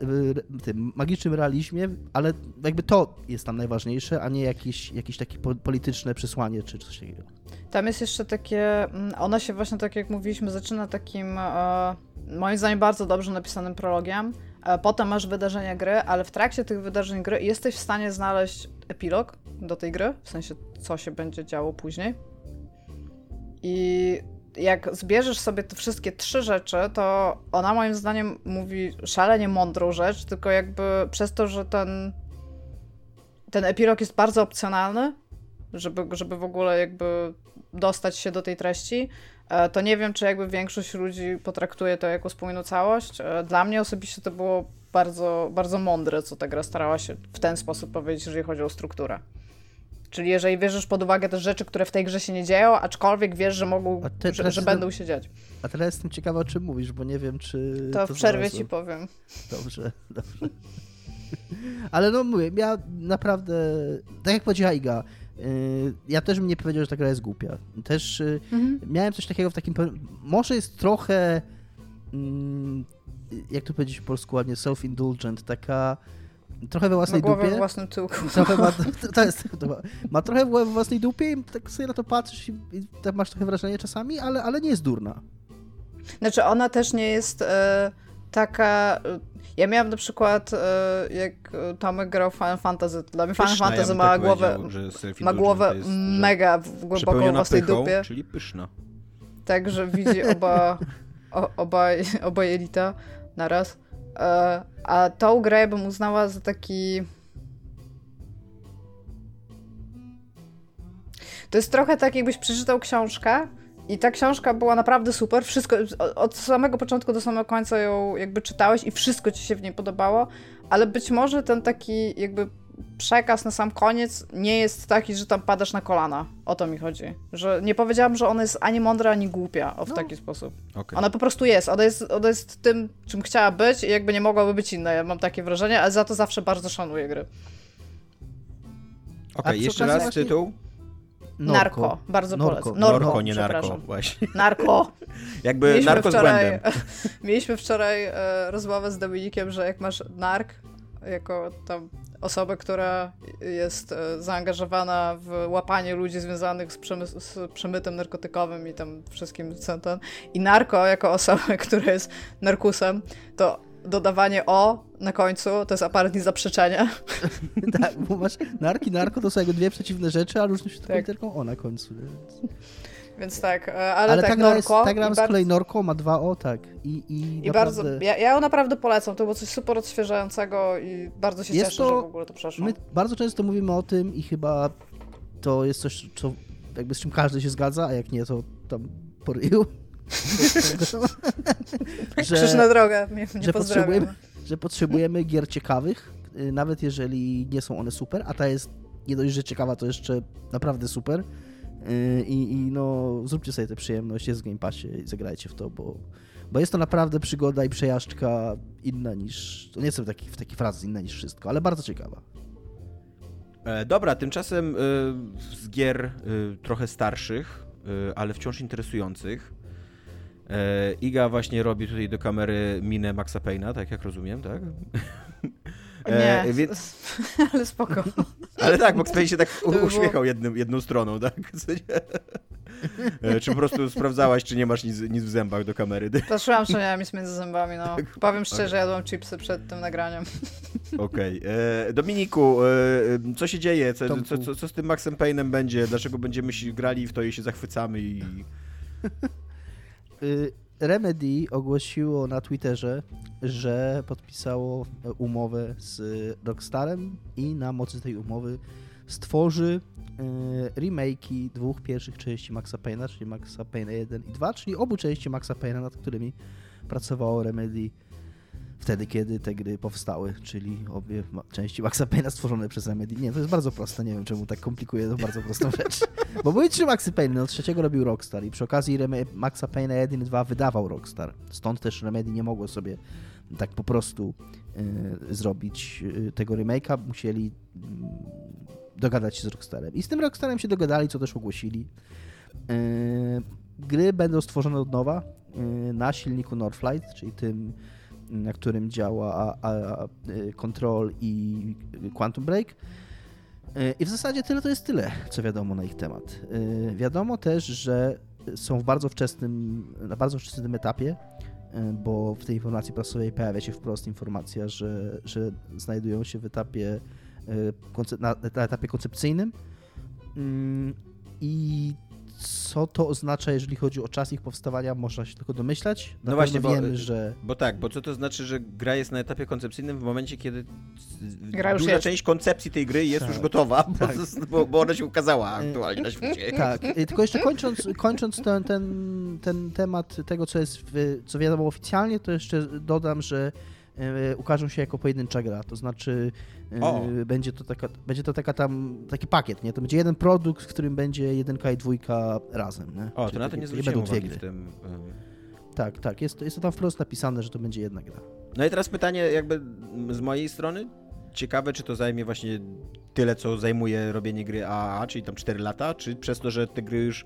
tym magicznym realizmie, ale jakby to jest tam najważniejsze, a nie jakieś, jakieś takie polityczne przesłanie czy coś takiego. Tam jest jeszcze takie, mm, ona się właśnie tak jak mówiliśmy, zaczyna takim e, moim zdaniem bardzo dobrze napisanym prologiem. E, potem masz wydarzenia gry, ale w trakcie tych wydarzeń gry jesteś w stanie znaleźć epilog do tej gry, w sensie co się będzie działo później. I jak zbierzesz sobie te wszystkie trzy rzeczy, to ona moim zdaniem mówi szalenie mądrą rzecz, tylko jakby przez to, że ten ten epilog jest bardzo opcjonalny, żeby, żeby w ogóle jakby dostać się do tej treści, e, to nie wiem, czy jakby większość ludzi potraktuje to jako spójną całość. E, dla mnie osobiście to było bardzo, bardzo mądre, co ta gra starała się w ten sposób powiedzieć, jeżeli chodzi o strukturę. Czyli jeżeli bierzesz pod uwagę te rzeczy, które w tej grze się nie dzieją, aczkolwiek wiesz, że mogą, ty, że, że będą się dziać. A teraz jestem ciekawa, o czym mówisz, bo nie wiem, czy... To, to w przerwie ci powiem. Dobrze, dobrze. Ale no mówię, ja naprawdę, tak jak powiedziała Iga, y, ja też bym nie powiedział, że ta gra jest głupia. Też y, mhm. miałem coś takiego w takim... Może jest trochę, mm, jak to powiedzieć po polsku ładnie, self-indulgent, taka trochę we własnej Ma głowę dupie. własnym tyłku. Trochę ma, to, jest, to ma, ma trochę głowę we własnej dupie i tak sobie na to patrzysz i, i tak masz trochę wrażenie czasami, ale, ale nie jest durna. Znaczy ona też nie jest e, taka... e, Ja miałam na przykład, e, jak Tomek grał Final Fantasy, dla mnie Final Fantasy ja ma tak głowę, ma głowę jest, mega głęboko w przepełniona własnej pychą, dupie, czyli pyszna. tak, że widzi oba, o, oba, oba jelita naraz. E, a tą grę bym uznała za taki... To jest trochę tak, jakbyś przeczytał książkę i ta książka była naprawdę super. Wszystko, od samego początku do samego końca ją jakby czytałeś i wszystko ci się w niej podobało, ale być może ten taki jakby przekaz na sam koniec nie jest taki, że tam padasz na kolana. O to mi chodzi. Że nie powiedziałam, że ona jest ani mądra, ani głupia o, w No. taki sposób. Okej. Ona po prostu jest. Ona jest, ona jest tym, czym chciała być i jakby nie mogłaby być inna. Ja mam takie wrażenie, ale za to zawsze bardzo szanuję gry. Okej, przy jeszcze raz właśnie- tytuł. Narko. Bardzo Norko. polecam. Norko, Norko, nie narko. Właśnie. Narko. Jakby Mieliśmy narko z wczoraj, błędem. mieliśmy wczoraj e, rozmowę z Dominikiem, że jak masz nark, jako tam osobę, która jest e, zaangażowana w łapanie ludzi związanych z, przemys- z przemytem narkotykowym i tam wszystkim co ten, i narko jako osobę, która jest narkusem, to dodawanie o na końcu to jest aparat niezaprzeczenia. tak, bo masz narki narko to są jakby dwie przeciwne rzeczy, a różnią się tylko Tak. literką o na końcu. Więc... Więc tak, e, ale, Ale tak, ta gra, jest, Norko. ta gra z bardzo- kolei Norko ma dwa o, tak. I, i, I naprawdę... bardzo, ja, ja ją naprawdę polecam, to było coś super odświeżającego i bardzo się Jest cieszę, to- że w ogóle to przeszło. My bardzo często mówimy o tym i chyba to jest coś, co jakby z czym każdy się zgadza, a jak nie, to tam po ryju. Krzyż na drogę, mnie, mnie że potrzebujemy, że potrzebujemy gier ciekawych, y, nawet jeżeli nie są one super, a ta jest nie dość, że ciekawa, to jeszcze naprawdę super. Y, I, i no, zróbcie sobie tę przyjemność, jest w Game Passie i zagrajcie w to, bo, bo jest to naprawdę przygoda i przejażdżka inna niż, to nie są taki, w takiej frazy inna niż wszystko, ale bardzo ciekawa. E, dobra, tymczasem y, z gier y, trochę starszych, y, ale wciąż interesujących. E, Iga właśnie robi tutaj do kamery minę Maxa Payne'a, tak jak rozumiem, tak? Nie, E, więc, ale spoko. ale tak, Max Payne się tak u- uśmiechał jednym, jedną stroną, tak? Nie? E, Czy po prostu sprawdzałaś, czy nie masz nic, nic w zębach do kamery? Patrzyłam, czy miałam nic między zębami, no. Tak. Powiem szczerze, jadłam chipsy przed tym nagraniem. Okej. E, Dominiku, e, co się dzieje? Co, co, co, co z tym Maxem Payne'em będzie? Dlaczego będziemy się grali w to i się zachwycamy i... Remedy ogłosiło na Twitterze, że podpisało umowę z Rockstarem i na mocy tej umowy stworzy y, remake'i dwóch pierwszych części Maxa Payne'a, czyli Maxa Payne 1 i 2, czyli obu części Maxa Payne'a, nad którymi pracowało Remedy wtedy, kiedy te gry powstały, czyli obie części Maxa Payne'a stworzone przez Remedy. Nie, to jest bardzo proste, nie wiem czemu tak komplikuje to bardzo prostą rzecz. Bo były trzy Maxy Payne, no trzeciego robił Rockstar i przy okazji Reme- Maxa Payne'a 1 i 2 wydawał Rockstar. Stąd też Remedy nie mogło sobie tak po prostu y, zrobić y, tego remake'a, musieli mm, dogadać się z Rockstarem. I z tym Rockstarem się dogadali, co też ogłosili. Y, gry będą stworzone od nowa na silniku Northlight, czyli tym, na którym działa a, a, y, Control i Quantum Break. Y, I w zasadzie tyle to jest tyle, co wiadomo na ich temat. Y, Wiadomo też, że są w bardzo wczesnym, na bardzo wczesnym etapie, bo w tej informacji prasowej pojawia się wprost informacja, że, że znajdują się w etapie, na, na etapie koncepcyjnym. Mm, I co to oznacza, jeżeli chodzi o czas ich powstawania, można się tylko domyślać. Na No właśnie, bo- wiemy, że Bo tak, bo co to znaczy, że gra jest na etapie koncepcyjnym w momencie, kiedy Gra już duża jest. część koncepcji tej gry jest Tak. już gotowa, bo, Tak. bo, bo ona się ukazała aktualnie na świecie. Tak, y, tylko jeszcze kończąc, kończąc ten, ten, ten temat tego, co jest, w, co wiadomo oficjalnie, to jeszcze dodam, że y, ukażą się jako pojedyncza gra, to znaczy O. będzie to, taka, będzie to taka tam, taki pakiet, nie? To będzie jeden produkt, w którym będzie jedynka i dwójka razem, nie? O, to Czyli na to nie nie zwróciłem będą dwie gry. w tym. Tak, tak, jest to, jest to tam wprost napisane, że to będzie jedna gra. No i teraz pytanie jakby z mojej strony. Ciekawe, czy to zajmie właśnie tyle, co zajmuje robienie gry AAA, czyli tam 4 lata, czy przez to, że te gry już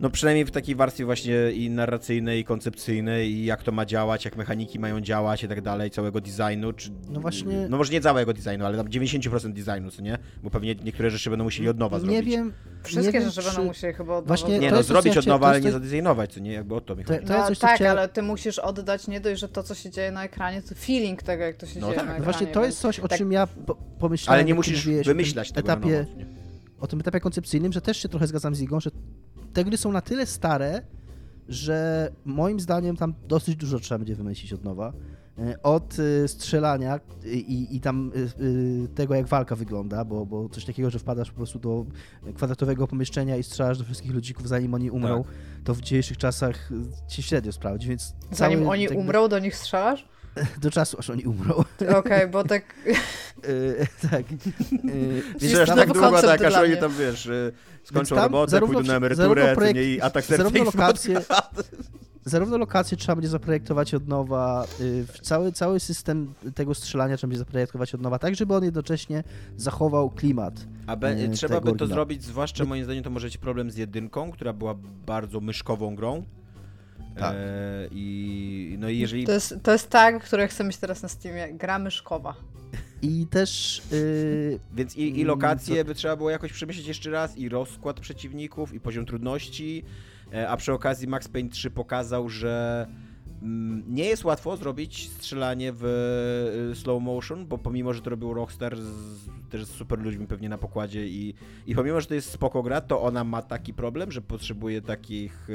No przynajmniej w takiej warstwie właśnie i narracyjnej, i koncepcyjnej, i jak to ma działać, jak mechaniki mają działać i tak dalej, całego designu, czy... No właśnie- No może nie całego designu, ale tam 90% designu, co nie? Bo pewnie niektóre rzeczy będą musieli od nowa zrobić. Nie wiem. Wszystkie nie rzeczy wiem, będą czy- musieli chyba od Właśnie nowa Nie to no, jest zrobić od ja nowa, ale to nie jest- zadesignować, co nie? Jakby o to mi To- chodzi. to jest No coś, co tak, chciałem- ale ty musisz oddać nie dość, że to, co się dzieje na ekranie, to feeling tego, jak to się No dzieje tak. na No ekranie. Właśnie to jest coś, o tak- czym ja po- pomyślałem. Ale nie musisz wymyślać tego na etapie, nowo, nie? o tym etapie koncepcyjnym, że też się trochę zgadzam z Igą, że te gry są na tyle stare, że moim zdaniem tam dosyć dużo trzeba będzie wymyślić od nowa. E, Od y, strzelania i, i tam tego, jak walka wygląda, bo, bo coś takiego, że wpadasz po prostu do kwadratowego pomieszczenia i strzelasz do wszystkich ludzików, zanim oni umrą, to w dzisiejszych czasach się średnio sprawdzi, więc Zanim cały, oni jakby, umrą, do nich strzelasz? Do czasu, aż oni umrą. Okej, bo tak... Y, tak. Y, Wiesz, tak długo, tak, aż oni tam, wiesz, y, skończą tam robotę, zarówno pójdą na emeryturę, projekt- nie, i atak zarówno lokacje- zarówno lokacje trzeba będzie zaprojektować od nowa, y, cały, cały system tego strzelania trzeba będzie zaprojektować od nowa, tak żeby on jednocześnie zachował klimat. A be, e, trzeba by to oryginału. zrobić, zwłaszcza moim zdaniem to może być problem z jedynką, która była bardzo myszkową grą. Tak. E, I no i jeżeli... To jest, to jest tag, który chcę mieć teraz na Steamie. Gra myszkowa. I też y, Więc i, i lokacje by trzeba było jakoś przemyśleć jeszcze raz, i rozkład przeciwników, i poziom trudności, e, a przy okazji Max Payne 3 pokazał, że mm, nie jest łatwo zrobić strzelanie w e, slow motion, bo pomimo, że to robił Rockstar z, też z super ludźmi pewnie na pokładzie i, i pomimo, że to jest spoko gra, to ona ma taki problem, że potrzebuje takich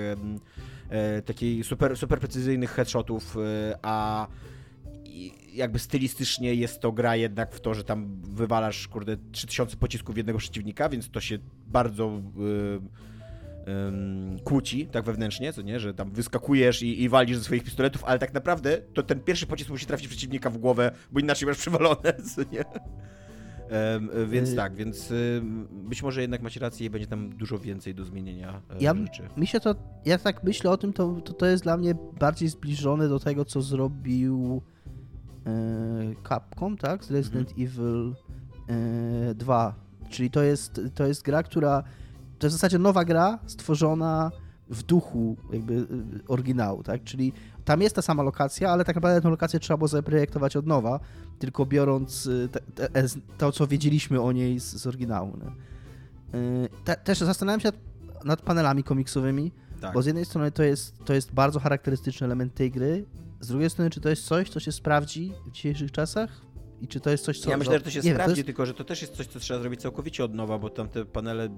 e, takiej super, super precyzyjnych headshotów, e, a jakby stylistycznie jest to gra jednak w to, że tam wywalasz, kurde, 3000 pocisków jednego przeciwnika, więc to się bardzo y, kłóci, tak wewnętrznie, co nie, że tam wyskakujesz i, i walisz ze swoich pistoletów, ale tak naprawdę to ten pierwszy pocisk musi trafić przeciwnika w głowę, bo inaczej masz przywalone, co nie. Y, więc Y- tak, więc y, być może jednak macie rację i będzie tam dużo więcej do zmienienia e, Ja- rzeczy. mi się to, ja tak myślę o tym, to, to, to jest dla mnie bardziej zbliżone do tego, co zrobił e, Capcom, tak? Z Resident Evil e, 2. Czyli to jest, to jest gra, która to jest w zasadzie nowa gra stworzona w duchu jakby y, oryginału, tak? Czyli tam jest ta sama lokacja, ale tak naprawdę tę lokację trzeba było zaprojektować od nowa, tylko biorąc y, te, te, e, to, co wiedzieliśmy o niej z, z oryginału. Y, Te, też zastanawiam się nad, nad panelami komiksowymi, Tak. bo z jednej strony to jest, to jest bardzo charakterystyczny element tej gry, z drugiej strony czy to jest coś, co się sprawdzi w dzisiejszych czasach i czy to jest coś, co... Ja myślę, że to się nie sprawdzi, jest- tylko że to też jest coś, co trzeba zrobić całkowicie od nowa, bo tamte panele,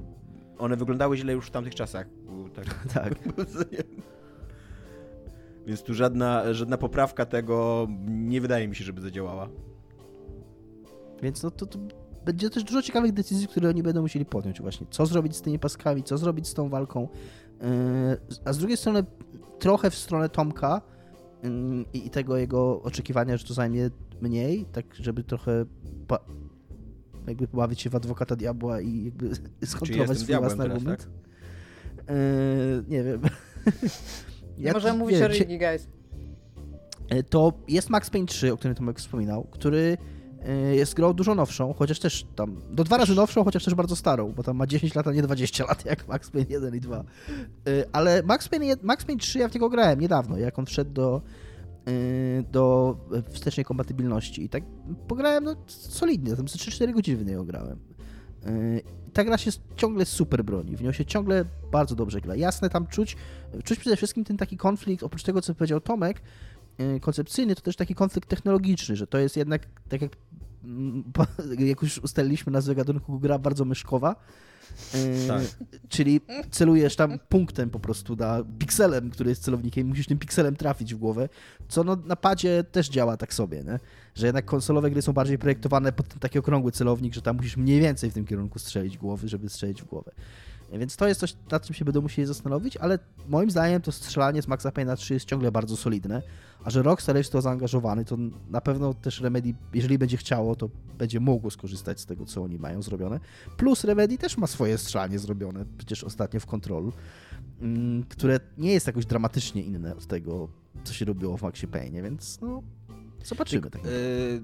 one wyglądały źle już w tamtych czasach. Tak. Tak. Więc tu żadna, żadna poprawka tego nie wydaje mi się, żeby zadziałała. Więc no to, to będzie też dużo ciekawych decyzji, które oni będą musieli podjąć właśnie. Co zrobić z tymi paskami, co zrobić z tą walką. Yy, A z drugiej strony trochę w stronę Tomka yy, i tego jego oczekiwania, że to zajmie mniej, tak żeby trochę jakby pobawić się w adwokata diabła i jakby skontrolować swój własny argument. Yy, Nie wiem. Nie Ja możemy mówić nie o Rigi, guys. E, to jest Max Payne 3, o którym Tomek wspominał, który e, jest grą dużo nowszą, chociaż też tam, do dwa razy nowszą, chociaż też bardzo starą, bo tam ma 10 lat, a nie 20 lat, jak Max Payne 1 i 2. E, Ale Max Payne, Max Payne 3 ja w niego grałem niedawno, jak on wszedł do, do wstecznej kompatybilności i tak pograłem no, solidnie, tam ze 3-4 godziny w niego grałem. E, Ta gra się ciągle super broni, w nią się ciągle bardzo dobrze gra. Jasne, tam czuć, czuć przede wszystkim ten taki konflikt, oprócz tego, co powiedział Tomek, y, koncepcyjny, to też taki konflikt technologiczny, że to jest jednak, tak jak, mm, jak już ustaliliśmy nazwę gatunku, gra bardzo myszkowa. Y, Tak. Czyli celujesz tam punktem po prostu, na pikselem, który jest celownikiem, musisz tym pikselem trafić w głowę, co no, na padzie też działa tak sobie, nie? że jednak konsolowe gry są bardziej projektowane pod ten taki okrągły celownik, że tam musisz mniej więcej w tym kierunku strzelić głowy, żeby strzelić w głowę. Więc to jest coś, nad czym się będą musieli zastanowić, ale moim zdaniem to strzelanie z Maxa Payne'a 3 jest ciągle bardzo solidne, a że Rockstar jest to zaangażowany, to na pewno też Remedy, jeżeli będzie chciało, to będzie mogło skorzystać z tego, co oni mają zrobione. Plus Remedy też ma swoje strzelanie zrobione, przecież ostatnio w Control, mm, które nie jest jakoś dramatycznie inne od tego, co się robiło w Maxie Payne, więc no, zobaczymy. Tak Yy,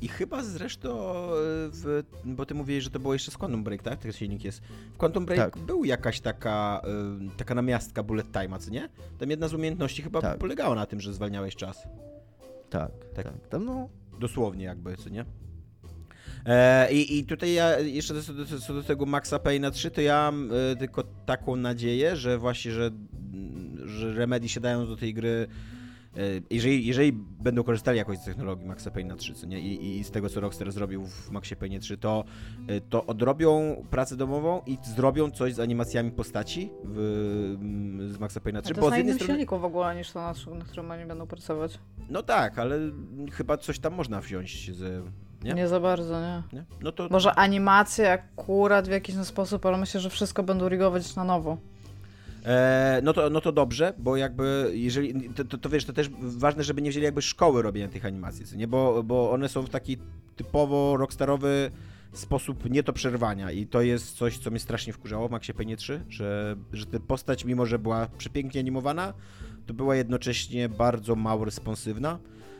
I chyba zresztą, e, w, bo ty mówiłeś, że to było jeszcze z Quantum Break, tak? Ten silnik jest. W Quantum Break Tak. był jakaś taka, e, taka namiastka bullet time'a, co nie? Tam jedna z umiejętności chyba Tak. polegała na tym, że zwalniałeś czas. Tak, Tak. tak. Tam no, Dosłownie jakby, co nie? E, i, I tutaj ja jeszcze co do, co do tego Maxa Payne'a 3, to ja mam e, tylko taką nadzieję, że właśnie, że, że Remedy się dają do tej gry jeżeli, jeżeli będą korzystali jakoś z technologii Maxa Payne'a 3, co nie? I, I z tego, co Rockstar zrobił w Maxie Payne 3, to, e, to odrobią pracę domową i zrobią coś z animacjami postaci w, mm, z Maxa Payne'a 3, A to bo jest na innym strony... silniku w ogóle niż to, na, na którym oni będą pracować. No tak, ale chyba coś tam można wziąć z... Nie? Nie, za bardzo, nie. Nie? No to... Może animacje akurat w jakiś sposób, ale myślę, że wszystko będą rigować na nowo. E, no, to, no to dobrze, bo jakby jeżeli, to, to, to wiesz, to też ważne, żeby nie wzięli jakby szkoły robienia tych animacji, nie? Bo, bo one są w taki typowo rockstarowy sposób nie do przerwania i to jest coś, co mnie strasznie wkurzało w Maxie Payne 3, że, że ta postać, mimo że była przepięknie animowana, to była jednocześnie bardzo mało responsywna,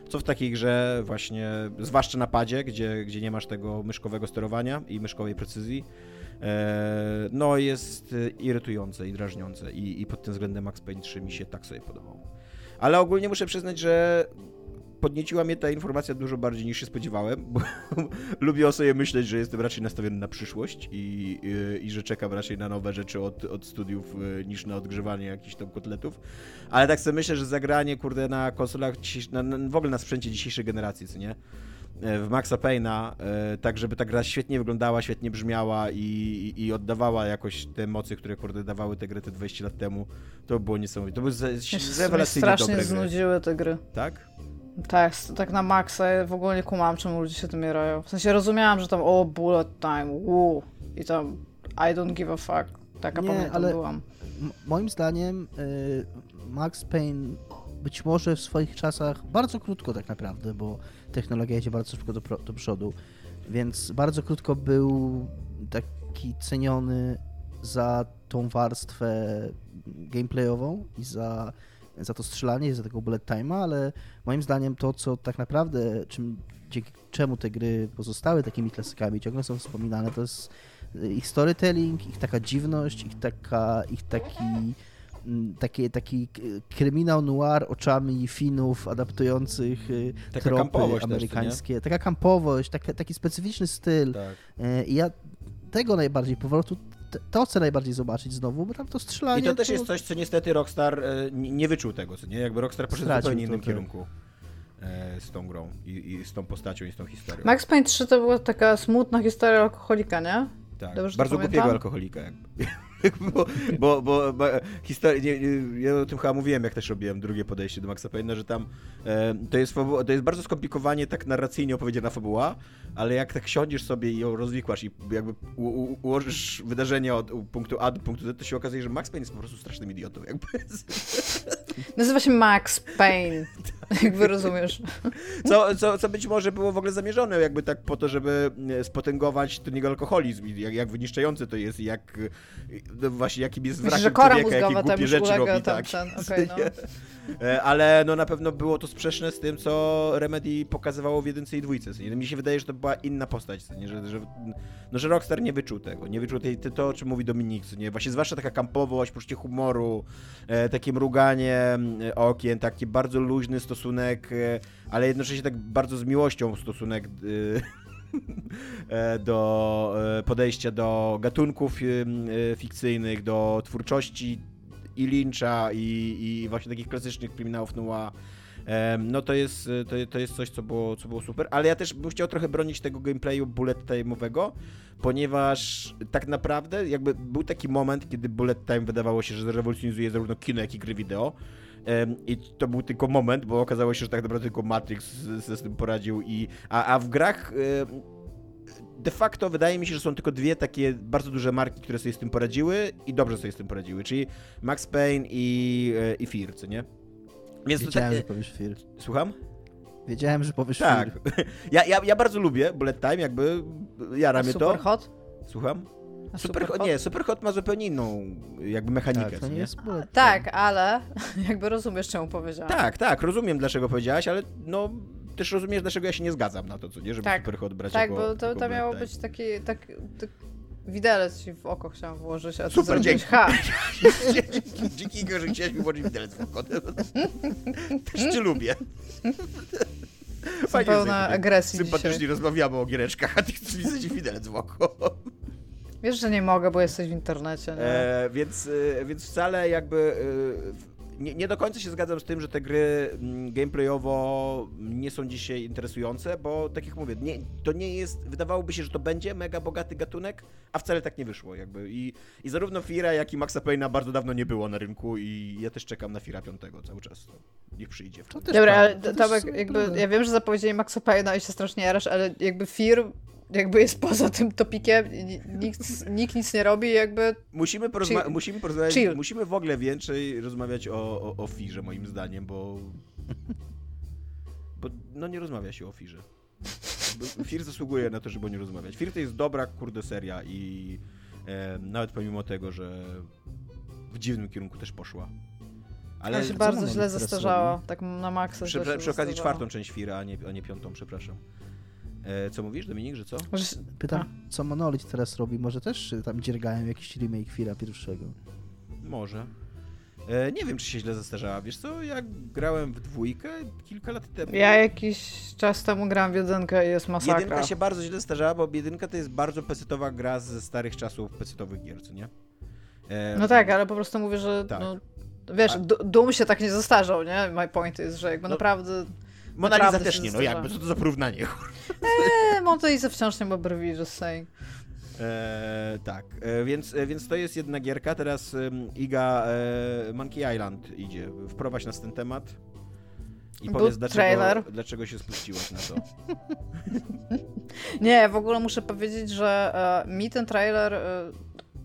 co w takiej grze właśnie, zwłaszcza na padzie, gdzie, gdzie nie masz tego myszkowego sterowania i myszkowej precyzji, no jest e, irytujące i drażniące i, i pod tym względem Max Payne 3 mi się tak sobie podobało. Ale ogólnie muszę przyznać, że podnieciła mnie ta informacja dużo bardziej niż się spodziewałem, bo lubię o sobie myśleć, że jestem raczej nastawiony na przyszłość i, i, i że czekam raczej na nowe rzeczy od, od studiów y, niż na odgrzewanie jakichś tam kotletów. Ale tak sobie myślę, że zagranie, kurde, na konsolach, na, w ogóle na sprzęcie dzisiejszej generacji, co nie? E, W Maxa Payne'a, e, tak żeby ta gra świetnie wyglądała, świetnie brzmiała i, i, oddawała jakoś te emocje, które kurde dawały te gry te 20 lat temu, to było niesamowite. To były rewelacyjnie strasznie dobre gry. znudziły te gry. Tak? Tak, tak na maksa. Ja w ogóle nie kumałam, czemu ludzie się tym jarają. W sensie rozumiałam, że tam o, bullet time, woo. I tam I don't give a fuck. Taka Nie, pamiętam ale- byłam. Moim zdaniem y, Max Payne być może w swoich czasach, bardzo krótko tak naprawdę, bo technologia idzie bardzo szybko do, do przodu, więc bardzo krótko był taki ceniony za tą warstwę gameplayową i za, za to strzelanie, za tego bullet time'a, ale moim zdaniem to, co tak naprawdę, czym, dzięki czemu te gry pozostały takimi klasykami, ciągle są wspominane, to jest ich storytelling, ich taka dziwność, ich, taka, ich taki, taki, taki kryminał noir oczami Finów adaptujących y, Taka tropy kampowość też, amerykańskie. taka kampowość, taka, taki specyficzny styl. Tak. Y, I ja tego najbardziej powrotu, to chcę najbardziej zobaczyć znowu, bo tam to strzelanie... I to też jest coś, co niestety Rockstar e, nie wyczuł tego, co nie? Jakby Rockstar poszedł w Stracił zupełnie innym kierunku e, z tą grą i, i z tą postacią i z tą historią. Max Payne 3 to była taka smutna historia alkoholika, nie? tak. dobrze to Bardzo głupiego alkoholika. Jakby. bo, bo, bo, bo historia, nie, nie, ja o tym chyba mówiłem, jak też robiłem drugie podejście do Maxa Payne'a, że tam e, to, jest to jest bardzo skomplikowanie tak narracyjnie opowiedziana fabuła, ale jak tak siądziesz sobie i ją rozwikłasz i jakby u, u, ułożysz wydarzenia od punktu A do punktu Z, to się okazuje, że Max Payne jest po prostu strasznym idiotą. Jakby. Nazywa się Max Payne, jak wy rozumiesz. Co, co, co być może było w ogóle zamierzone, jakby tak po to, żeby spotęgować ten jego alkoholizm, i jak, jak wyniszczający to jest, jak no właśnie jakim jest Myślę, wrakiem że kora człowieka, jakie głupie rzeczy ulega robi, tam tak. ten, okej, no. E, Ale no na pewno było to sprzeczne z tym, co Remedy pokazywało w jedynce i dwójce. nie? Mi się wydaje, że to była inna postać, nie? Że, że, no, że Rockstar nie wyczuł tego, nie wyczuł tej, to, o czym mówi Dominik, nie? Właśnie zwłaszcza taka kampowość, poczucie humoru, e, takie mruganie okien, taki bardzo luźny stosunek, e, ale jednocześnie tak bardzo z miłością stosunek e, e, do podejścia do gatunków fikcyjnych, do twórczości i Lyncha i, i właśnie takich klasycznych kryminałów noir. No to jest, e, to, to jest coś, co było, co było super, ale ja też bym chciał trochę bronić tego gameplayu bullet time'owego, ponieważ tak naprawdę jakby był taki moment, kiedy bullet time wydawało się, że zrewolucjonizuje zarówno kino, jak i gry wideo. I to był tylko moment, bo okazało się, że tak naprawdę tylko Matrix ze z tym poradził i a, a w grach de facto wydaje mi się, że są tylko dwie takie bardzo duże marki, które sobie z tym poradziły i dobrze sobie z tym poradziły, czyli Max Payne i, e, i Fear, co nie? Więc Wiedziałem, tak, że powiesz Fear. Słucham? Wiedziałem, że powiesz Tak. Fear. Ja, ja, ja bardzo lubię Bullet Time, jakby jara mnie Super to. Hot? Słucham? A Super, Hot, nie, Superhot ma zupełnie inną jakby mechanikę, Tak, to nie jest bullet Tak, ale jakby rozumiesz, czemu powiedziałam. Tak, tak, rozumiem dlaczego powiedziałaś, ale no też rozumiesz, dlaczego ja się nie zgadzam na to, co nie, żeby Tak. Superhot brać Tak, jako, bo to, jako to miało być taki, tak, tak widelec ci w oko chciałam włożyć, a ty Super, dzięki. ha. Dzięki, że chciałeś mi włożyć widelec w oko. Też cię lubię. Fajnie, pełna agresji Sympatycznie dzisiaj. rozmawiamy o giereczkach, a ty chcesz mi wsadzić widelec w oko. Wiesz, że nie mogę, bo jesteś w internecie, nie? E, więc, e, więc wcale jakby. Nie, nie do końca się zgadzam z tym, że te gry mm, gameplayowo nie są dzisiaj interesujące, bo tak jak mówię, nie, to nie jest. Wydawałoby się, że to będzie mega bogaty gatunek, a wcale tak nie wyszło. Jakby. I, i zarówno Fira, jak i Maxa Payne'a bardzo dawno nie było na rynku, i ja też czekam na Fira 5 cały czas. Niech przyjdzie. To też Dobra, ale to Tomek, jakby, ja wiem, że zapowiedzieli Maxa Payne'a i się strasznie jarasz, ale jakby firm jakby jest poza tym topikiem, nikt, nikt nic nie robi, jakby Musimy, porozma- Chill. musimy porozmawiać, Chill. musimy w ogóle więcej rozmawiać o, o, o Firze, moim zdaniem, bo. Bo no nie rozmawia się o Firze. Fir zasługuje na to, żeby o nie rozmawiać. Fir to jest dobra, kurde seria i e, nawet pomimo tego, że w dziwnym kierunku też poszła. ale się bardzo źle robi? tak na maksa przy, przy okazji czwartą część Fira, a nie, a nie piątą, przepraszam. E, co mówisz, Dominik, że co? Pytam, co Monolith teraz robi? Może też y, tam dziergają jakiś remake Fira pierwszego? Może. E, nie wiem, czy się źle zestarzała. Wiesz co, jak grałem w dwójkę kilka lat temu. Ja jakiś czas temu grałem w jedynkę i jest masakra. Jedynka się bardzo źle zestarzała, bo jedynka to jest bardzo pesetowa gra ze starych czasów pesetowych gier, co nie? E, No tak, ale po prostu mówię, że Tak. no, wiesz, A- Doom się tak nie zestarzał, nie? My point jest, że jakby No, naprawdę Mona Lisa też nie, no jakby, co to za porównanie? e, Monte Lisa wciąż nie ma brwi, just saying. E, tak, e, więc, e, więc to jest jedna gierka. Teraz em, Iga e, Monkey Island idzie. Wprowadź nas w ten temat. I Był powiedz, dlaczego, trailer. dlaczego się spuściłaś na to. Nie, w ogóle muszę powiedzieć, że e, mi ten trailer, e,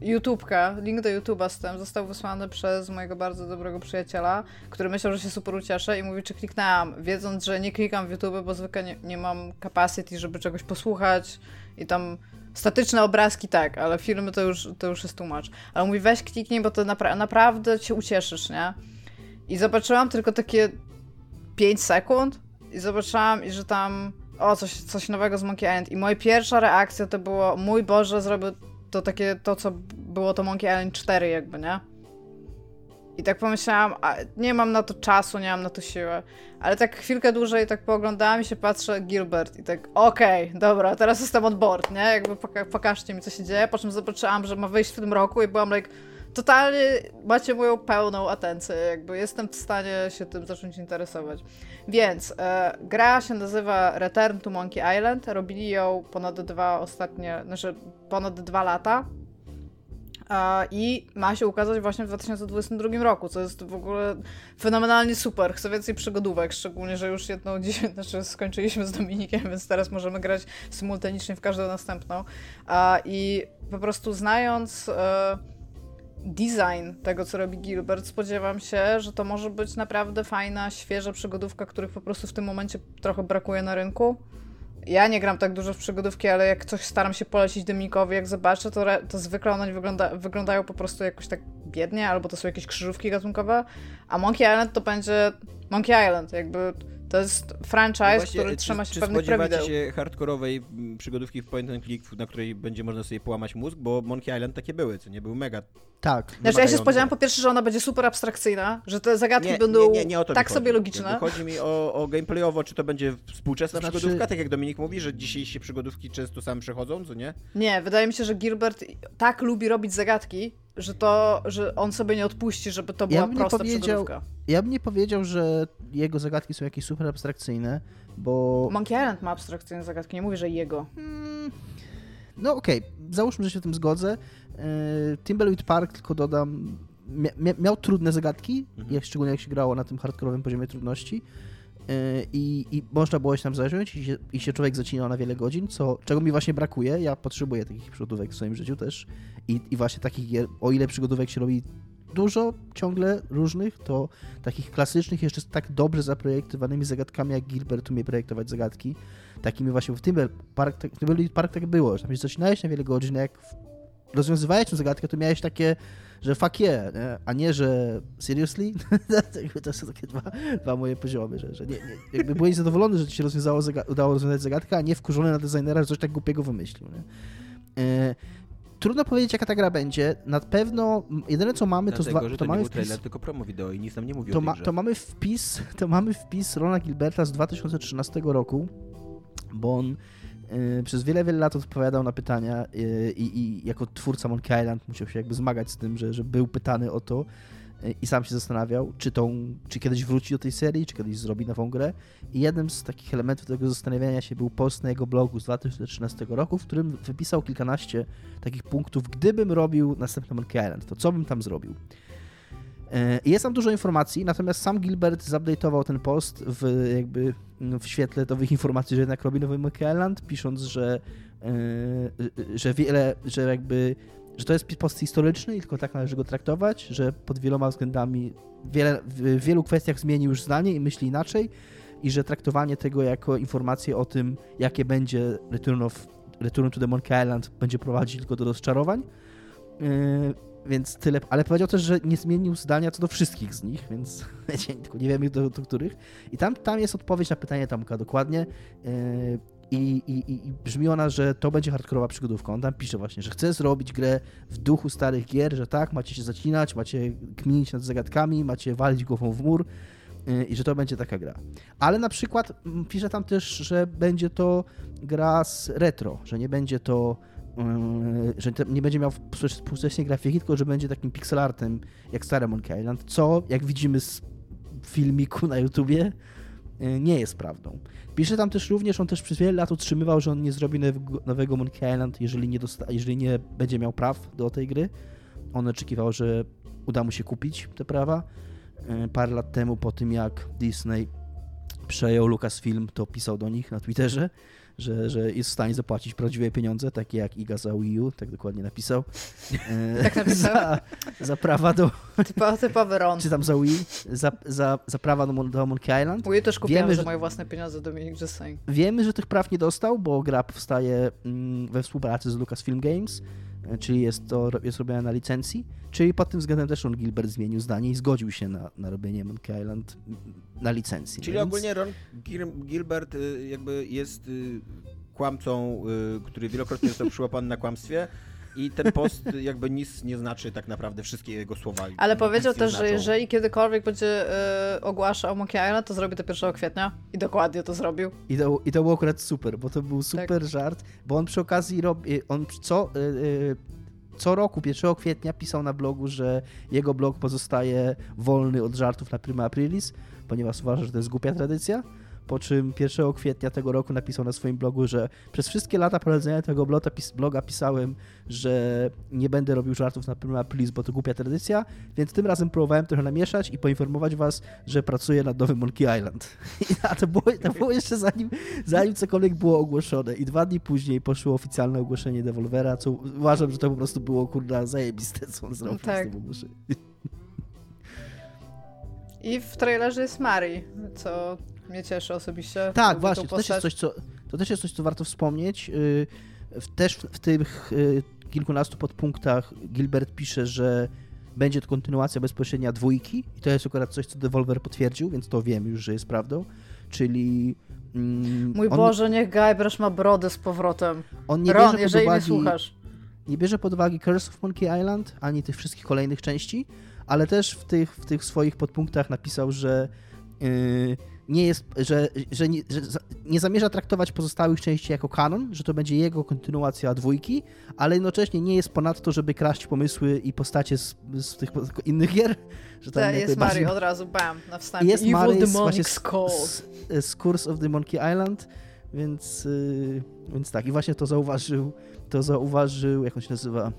YouTubeka, link do YouTube'a z tym został wysłany przez mojego bardzo dobrego przyjaciela, który myślał, że się super ucieszę i mówi, czy kliknęłam, wiedząc, że nie klikam w YouTube, bo zwykle nie, nie mam capacity, żeby czegoś posłuchać i tam statyczne obrazki tak, ale filmy to już, to już jest tłumacz. Ale mówi, weź kliknij, bo to napra- naprawdę się ucieszysz, nie? I zobaczyłam tylko takie 5 sekund i zobaczyłam, i że tam o, coś, coś nowego z Monkey Island. I moja pierwsza reakcja to było, mój Boże, zrobił to takie, to co było to Monkey Island 4 jakby, nie? I tak pomyślałam, nie mam na to czasu, nie mam na to siłę. Ale tak chwilkę dłużej tak pooglądałam i się patrzę, Gilbert i tak, okej, dobra, teraz jestem on board, nie? Jakby poka- pokażcie mi, co się dzieje. Po czym zobaczyłam, że ma wyjść w tym roku i byłam like, totalnie macie moją pełną atencję, jakby jestem w stanie się tym zacząć interesować. Więc e, gra się nazywa Return to Monkey Island. Robili ją ponad dwa ostatnie, znaczy ponad dwa lata. E, I ma się ukazać właśnie w 2022 roku, co jest w ogóle fenomenalnie super. Chcę więcej przygodówek, szczególnie, że już jedną dzisiaj, znaczy skończyliśmy z Dominikiem, więc teraz możemy grać symultanicznie w każdą następną. E, I po prostu znając e, design tego, co robi Gilbert, spodziewam się, że to może być naprawdę fajna, świeża przygodówka, których po prostu w tym momencie trochę brakuje na rynku. Ja nie gram tak dużo w przygodówki, ale jak coś staram się polecić Dominikowi, jak zobaczę, to, to zwykle one wygląda, wyglądają po prostu jakoś tak biednie, albo to są jakieś krzyżówki gatunkowe, a Monkey Island to będzie Monkey Island, jakby to jest franchise, Właśnie, który czy, trzyma się czy pewnych spodziewacie prawideł. się hardkorowej mm, przygodówki w point and click, na której będzie można sobie połamać mózg, bo Monkey Island takie były, co nie? Był mega Tak. Znaczy ja się spodziewałam po pierwsze, że ona będzie super abstrakcyjna, że te zagadki Nie, będą nie, nie, nie o to mi tak chodzi. sobie logiczne. Jakby Chodzi mi o, o gameplayowo, czy to będzie współczesna Znaczy- przygodówka, tak jak Dominik mówi, że dzisiejsze przygodówki często sam przechodzą, co nie? Nie, wydaje mi się, że Gilbert tak lubi robić zagadki, że to, że on sobie nie odpuści, żeby to była bym nie prosta powiedział- przygodówka. Ja bym nie powiedział, że jego zagadki są jakieś super abstrakcyjne, bo... Monkey Island ma abstrakcyjne zagadki, nie mówię, że jego. Mm, No okej, załóżmy, że się w tym zgodzę. Yy, Timberwolf Park, tylko dodam, mia mia miał trudne zagadki, Mhm. jak, szczególnie jak się grało na tym hardkorowym poziomie trudności. Yy, I, I można było się tam zająć i się, i się człowiek zacinał na wiele godzin, co, czego mi właśnie brakuje. Ja potrzebuję takich przygodówek w swoim życiu też. I, I właśnie takich gier, o ile przygodówek się robi dużo, ciągle różnych, to takich klasycznych, jeszcze z tak dobrze zaprojektowanymi zagadkami, jak Gilbert umie projektować zagadki, takimi właśnie w Timber Park, tak, Park tak było, że tam się zacinałeś na wiele godzin, jak rozwiązywałeś tę zagadkę, to miałeś takie, że fuck yeah, nie? a nie, że seriously? to są takie dwa, dwa moje poziomy, że, że nie, nie, jakby byłeś zadowolony, że ci się rozwiązało, udało rozwiązać zagadkę, a nie wkurzony na designera, że coś tak głupiego wymyślił. Nie? E, trudno powiedzieć, jaka ta gra będzie. Na pewno jedyne co mamy Dlatego, to, że to to mamy wpis, trailer, tylko promo wideo i nic nam nie mówi to, o ma, to mamy wpis, to mamy wpis Rona Gilberta z 2013 roku, bo on przez wiele, wiele lat odpowiadał na pytania y, i, i jako twórca Monkey Island musiał się jakby zmagać z tym, że, że był pytany o to y, i sam się zastanawiał, czy, tą, czy kiedyś wróci do tej serii, czy kiedyś zrobi nową grę. I jednym z takich elementów tego zastanawiania się był post na jego blogu z 2013 roku, w którym wypisał kilkanaście takich punktów, gdybym robił następny Monkey Island, to co bym tam zrobił. Jest tam dużo informacji, natomiast sam Gilbert zupdate'ował ten post w jakby w świetle nowych informacji, że jednak robi nowy Monkey Island, pisząc, że, e, że wiele, że jakby że to jest post historyczny i tylko tak należy go traktować, że pod wieloma względami wiele, w wielu kwestiach zmienił już zdanie i myśli inaczej i że traktowanie tego jako informację o tym, jakie będzie Return, of, Return to the Monkey Island będzie prowadzić tylko do rozczarowań. Yy, więc tyle, ale powiedział też, że nie zmienił zdania co do wszystkich z nich, więc tylko nie wiemy do, do których. I tam, tam jest odpowiedź na pytanie Tomka dokładnie. Yy, i, i, I brzmi ona, że to będzie hardkorowa przygodówka. On tam pisze właśnie, że chce zrobić grę w duchu starych gier, że tak, macie się zacinać, macie kminić nad zagadkami, macie walić głową w mur yy, i że to będzie taka gra. Ale na przykład pisze tam też, że będzie to gra z retro, że nie będzie to że nie będzie miał współczesnej grafiki, tylko że będzie takim pixelartem jak stare Monkey Island, co jak widzimy z filmiku na YouTubie yy, nie jest prawdą. Pisze tam też również, on też przez wiele lat utrzymywał, że on nie zrobi nowego Monkey Island, jeżeli nie, dosta- jeżeli nie będzie miał praw do tej gry. On oczekiwał, że uda mu się kupić te prawa. Yy, parę lat temu, po tym jak Disney przejął Lucasfilm, to pisał do nich na Twitterze, że, że jest w stanie zapłacić prawdziwe pieniądze, takie jak Iga za Wii U, tak dokładnie napisał. Tak napisał? Za, za prawa do... Typo, typowy Ron. Czy tam za Wii, za, za, za prawa do, do Monkey Island. Wii też kupiłem Wiemy, za że- moje własne pieniądze, Dominik Just saying. Wiemy, że tych praw nie dostał, bo gra powstaje mm, we współpracy z Lucasfilm Games, e, czyli jest to jest robione na licencji, czyli pod tym względem też Ron Gilbert zmienił zdanie i zgodził się na, na robienie Monkey Island na licencji. Czyli Więc- ogólnie Ron Gil- Gilbert y, jakby jest y, kłamcą, y, który wielokrotnie został przyłapany na kłamstwie i ten post y, jakby nic nie znaczy tak naprawdę, wszystkie jego słowa. Ale powiedział też, że znaczą. jeżeli kiedykolwiek będzie y, ogłaszał Monkey Island, to zrobi to 1 kwietnia. I dokładnie to zrobił. I to, I to było akurat super, bo to był super żart, bo on przy okazji robi, on co, y, y, co roku 1 kwietnia pisał na blogu, że jego blog pozostaje wolny od żartów na Prima Aprilis, ponieważ uważa, że to jest głupia tradycja. Po czym 1 kwietnia tego roku napisał na swoim blogu, że przez wszystkie lata prowadzenia tego bloga, pis, bloga pisałem, że nie będę robił żartów na Prima Aprilis, bo to głupia tradycja, więc tym razem próbowałem trochę namieszać i poinformować was, że pracuję nad nowym Monkey Island. A to było, to było jeszcze zanim, zanim cokolwiek było ogłoszone. I dwa dni później poszło oficjalne ogłoszenie Devolvera, co uważam, że to po prostu było kurna zajebiste, co on zrobił Tak. z tym ogłoszeniem. I w trailerze jest Mari, co mnie cieszy osobiście. Tak, właśnie, to też, jest coś, co, to też jest coś, co warto wspomnieć. W- Też w, w tych yy, kilkunastu podpunktach Gilbert pisze, że będzie to kontynuacja bezpośrednia dwójki i to jest akurat coś, co Devolver potwierdził, więc to wiem już, że jest prawdą. Czyli... mm, Mój on, Boże, niech Guybrush ma brodę z powrotem. on nie Ron, bierze pod jeżeli uwagi, słuchasz. nie bierze pod uwagę Curse of Monkey Island, ani tych wszystkich kolejnych części, ale też w tych, w tych swoich podpunktach napisał, że yy, nie jest, że, że, nie, że nie zamierza traktować pozostałych części jako kanon, że to będzie jego kontynuacja dwójki, ale jednocześnie nie jest ponadto, żeby kraść pomysły i postacie z, z tych innych gier. Że tam jest bardziej- Mari od razu, bam, na wstępie. jest Evil Mary z, Demonic właśnie z, z, z Curse of the Monkey Island, więc, yy, więc tak, i właśnie to zauważył, to zauważył, jak on się nazywa,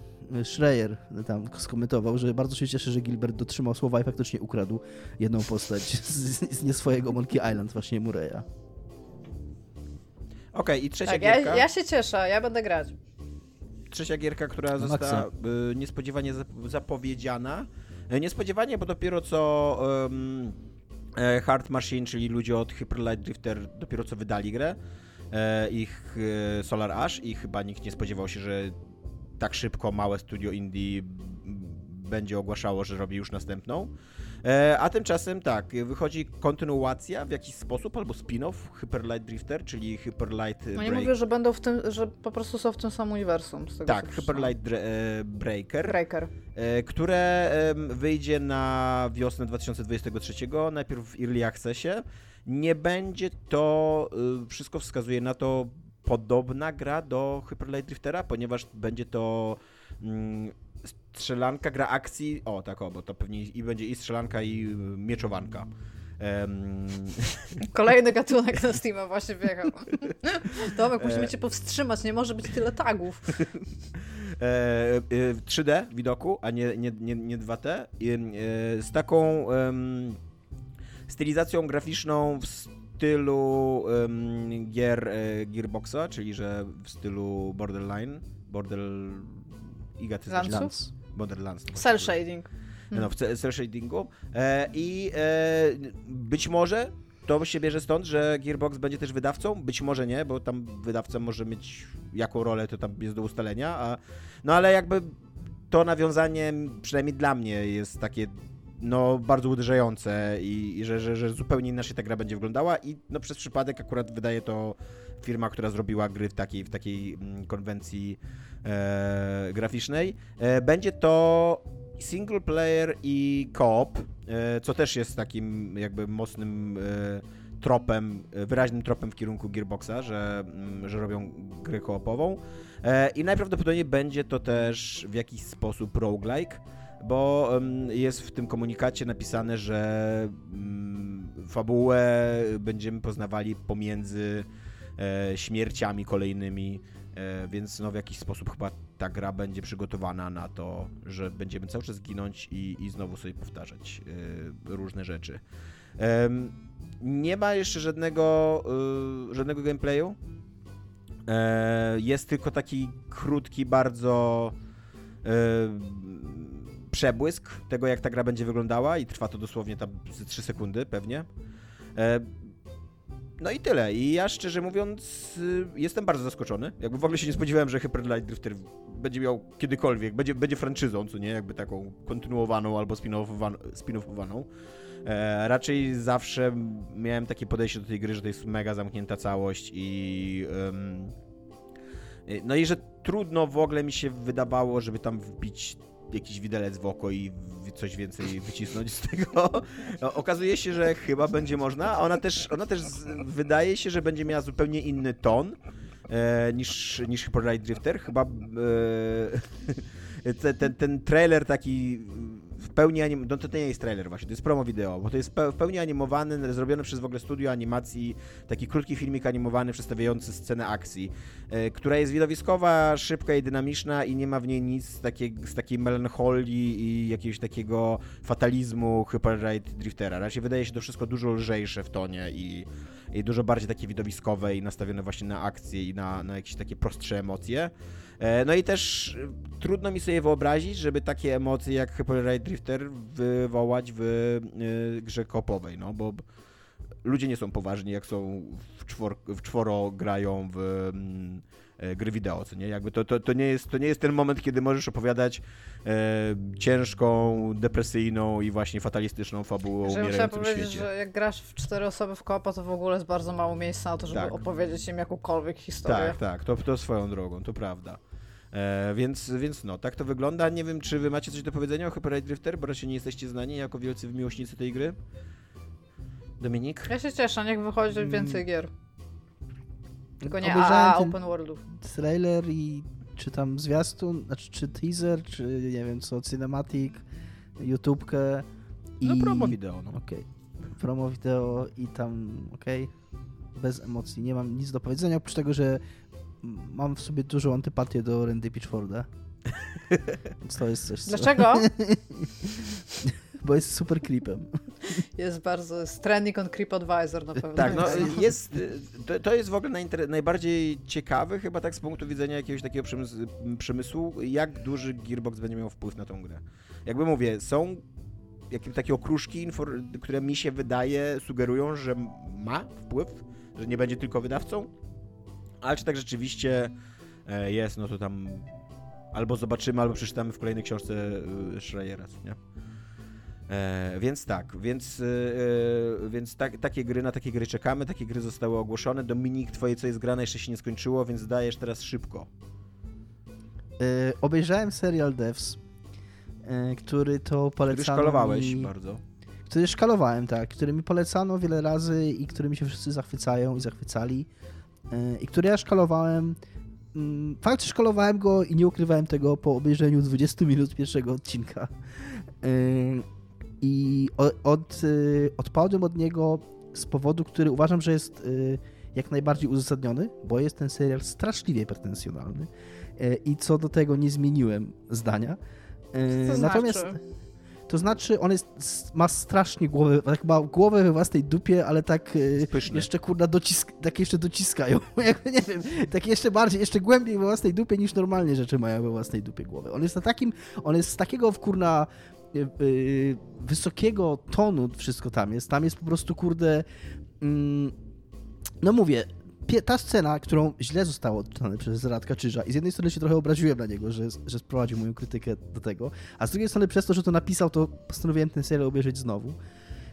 Schreier tam skomentował, że bardzo się cieszy, że Gilbert dotrzymał słowa i faktycznie ukradł jedną postać z, z nie swojego Monkey Island, właśnie Mureya. Okej, i trzecia Tak, gierka. ja, ja się cieszę, ja będę grać. Trzecia gierka, która No, została y, niespodziewanie zap- zapowiedziana. E, Niespodziewanie, bo dopiero co um, Hard Machine, czyli ludzie od Hyper Light Drifter, dopiero co wydali grę. E, ich e, Solar Ash i chyba nikt nie spodziewał się, że tak szybko małe studio indie będzie ogłaszało, że robi już następną. E, a tymczasem tak, wychodzi kontynuacja w jakiś sposób, albo spin-off Hyper Light Drifter, czyli Hyper Light No nie Break- mówię, że będą w tym, że po prostu są w tym samym uniwersum. Tak, Hyper. Light e, Breaker, Breaker. e, które wyjdzie na wiosnę 2023, najpierw w Early Accessie. Nie będzie to, y, wszystko wskazuje na to, podobna gra do Hyper Light Driftera, ponieważ będzie to mm, strzelanka, gra akcji, o tak o, bo to pewnie i będzie i strzelanka i y, mieczowanka. Em, Kolejny gatunek na Steama właśnie wjechał. Tomek, E. musimy cię powstrzymać, nie może być tyle tagów. e, e, w 3D widoku, a nie, nie, nie, nie 2D, i, e, z taką em, stylizacją graficzną w stylu em, gier e, Gearboxa, czyli że w stylu Borderline, Border... Iga, ty znasz- Landsów? Lance. Borderlands. no Cell shading. No, w ce- cel shadingu. E, I e, być może to się bierze stąd, że Gearbox będzie też wydawcą, być może nie, bo tam wydawca może mieć jaką rolę, to tam jest do ustalenia, a, no ale jakby to nawiązanie, przynajmniej dla mnie, jest takie no bardzo uderzające i, i że, że, że zupełnie inaczej ta gra będzie wyglądała i no przez przypadek akurat wydaje to firma, która zrobiła gry w takiej, w takiej mm, konwencji e, graficznej. E, będzie to single player i co-op, e, co też jest takim jakby mocnym e, tropem, e, wyraźnym tropem w kierunku Gearboxa, że, mm, że robią grę koopową. E, I najprawdopodobniej będzie to też w jakiś sposób roguelike, bo jest w tym komunikacie napisane, że mm, fabułę będziemy poznawali pomiędzy e, śmierciami kolejnymi, e, więc no w jakiś sposób chyba ta gra będzie przygotowana na to, że będziemy cały czas ginąć i, i znowu sobie powtarzać e, różne rzeczy. Nie ma jeszcze żadnego, żadnego gameplayu. Jest tylko taki krótki, bardzo przebłysk tego, jak ta gra będzie wyglądała i trwa to dosłownie tam ze 3 sekundy pewnie. E, no i tyle. I ja szczerze mówiąc y, jestem bardzo zaskoczony. Jakby w ogóle się nie spodziewałem, że Hyper Light Drifter będzie miał kiedykolwiek, będzie, będzie franczyzą, co nie? Jakby taką kontynuowaną albo spin-offowaną. E, raczej zawsze miałem takie podejście do tej gry, że to jest mega zamknięta całość i... y, no i że trudno w ogóle mi się wydawało, żeby tam wbić jakiś widelec w oko i coś więcej wycisnąć z tego. O- Okazuje się, że chyba będzie można. a Ona też, ona też wydaje się, że będzie miała zupełnie inny ton e, niż, niż Hyper Drifter. Chyba e, ten, ten, ten trailer taki w pełni anim... No to nie jest trailer właśnie, to jest promo wideo, bo to jest w pełni animowany, zrobiony przez w ogóle studio animacji, taki krótki filmik animowany przedstawiający scenę akcji, e, która jest widowiskowa, szybka i dynamiczna i nie ma w niej nic z, takiej, z takiej melancholii i jakiegoś takiego fatalizmu Hyper Light Driftera. Raczej wydaje się to wszystko dużo lżejsze w tonie i, i dużo bardziej takie widowiskowe i nastawione właśnie na akcję i na, na jakieś takie prostsze emocje. E, No i też e, trudno mi sobie wyobrazić, żeby takie emocje jak Hyper Light Drifter wywołać w e, grze kopowej, no bo ludzie nie są poważni, jak są w, czwor, w czworo grają w mm, gry wideo, co nie? Jakby to, to, to, nie jest, to nie jest ten moment, kiedy możesz opowiadać e, ciężką, depresyjną i właśnie fatalistyczną fabułę o umierającym powiedzieć, świecie. że jak grasz w cztery osoby w kopa, to w ogóle jest bardzo mało miejsca na to, żeby Tak. opowiedzieć im jakąkolwiek historię. Tak, tak, to, to swoją drogą, to prawda. E, więc, więc no, tak to wygląda. Nie wiem, czy wy macie coś do powiedzenia o Hyper Drifter, bo raczej nie jesteście znani jako wielcy miłośnicy tej gry. Dominik? Ja się cieszę, niech wychodzi Mm. więcej gier. Tylko nie Obejrzałem ten Open Worldów. trailer i czy tam zwiastun, znaczy czy teaser, czy nie wiem co, cinematic, YouTubekę i... No promo wideo, no. Okej. Promo wideo i tam, okej. Bez emocji. Nie mam nic do powiedzenia, oprócz tego, że mam w sobie dużą antypatię do Randy Pitchforda. Więc to jest coś, co... Dlaczego? Bo jest super creepem. Jest bardzo, jest trending on Creep Advisor na pewno. Tak, no jest, y, to, to jest w ogóle najinter- najbardziej ciekawy chyba tak z punktu widzenia jakiegoś takiego przemysłu, przemysłu, jak duży Gearbox będzie miał wpływ na tą grę. Jakby mówię, są jakieś takie okruszki, które mi się wydaje, sugerują, że ma wpływ, że nie będzie tylko wydawcą, ale czy tak rzeczywiście e, jest, no to tam albo zobaczymy, albo przeczytamy w kolejnej książce y, Schreiera, nie? E, więc tak, więc, e, e, więc tak, takie gry, na takie gry czekamy, takie gry zostały ogłoszone. Dominik, twoje co jest grane jeszcze się nie skończyło, więc dajesz teraz szybko. E, obejrzałem serial Devs, e, który to polecano Który szkalowałeś mi... bardzo. Który szkalowałem, tak, który mi polecano wiele razy i którymi się wszyscy zachwycają i zachwycali. I który ja szkalowałem. mm, Fakt, że szkalowałem go i nie ukrywałem tego po obejrzeniu 20 minut pierwszego odcinka. E, I od, e, odpadłem od niego z powodu, który uważam, że jest e, jak najbardziej uzasadniony, bo jest ten serial straszliwie pretensjonalny i co do tego nie zmieniłem zdania. To Natomiast znaczy? To znaczy, on jest, ma strasznie głowę, tak ma głowę we własnej dupie, ale tak e, Pyszny. jeszcze kurna docisk, tak jeszcze dociskają. Nie wiem, tak jeszcze bardziej, jeszcze głębiej we własnej dupie niż normalnie rzeczy mają we własnej dupie głowę. On jest na takim, on jest z takiego kurna e, e, wysokiego tonu wszystko tam jest. Tam jest po prostu kurde mm, no mówię, ta scena, którą źle zostało odczytane przez Radka Czyża i z jednej strony się trochę obraziłem na niego, że, że sprowadził moją krytykę do tego, a z drugiej strony przez to, że to napisał, to postanowiłem ten serial obejrzeć znowu.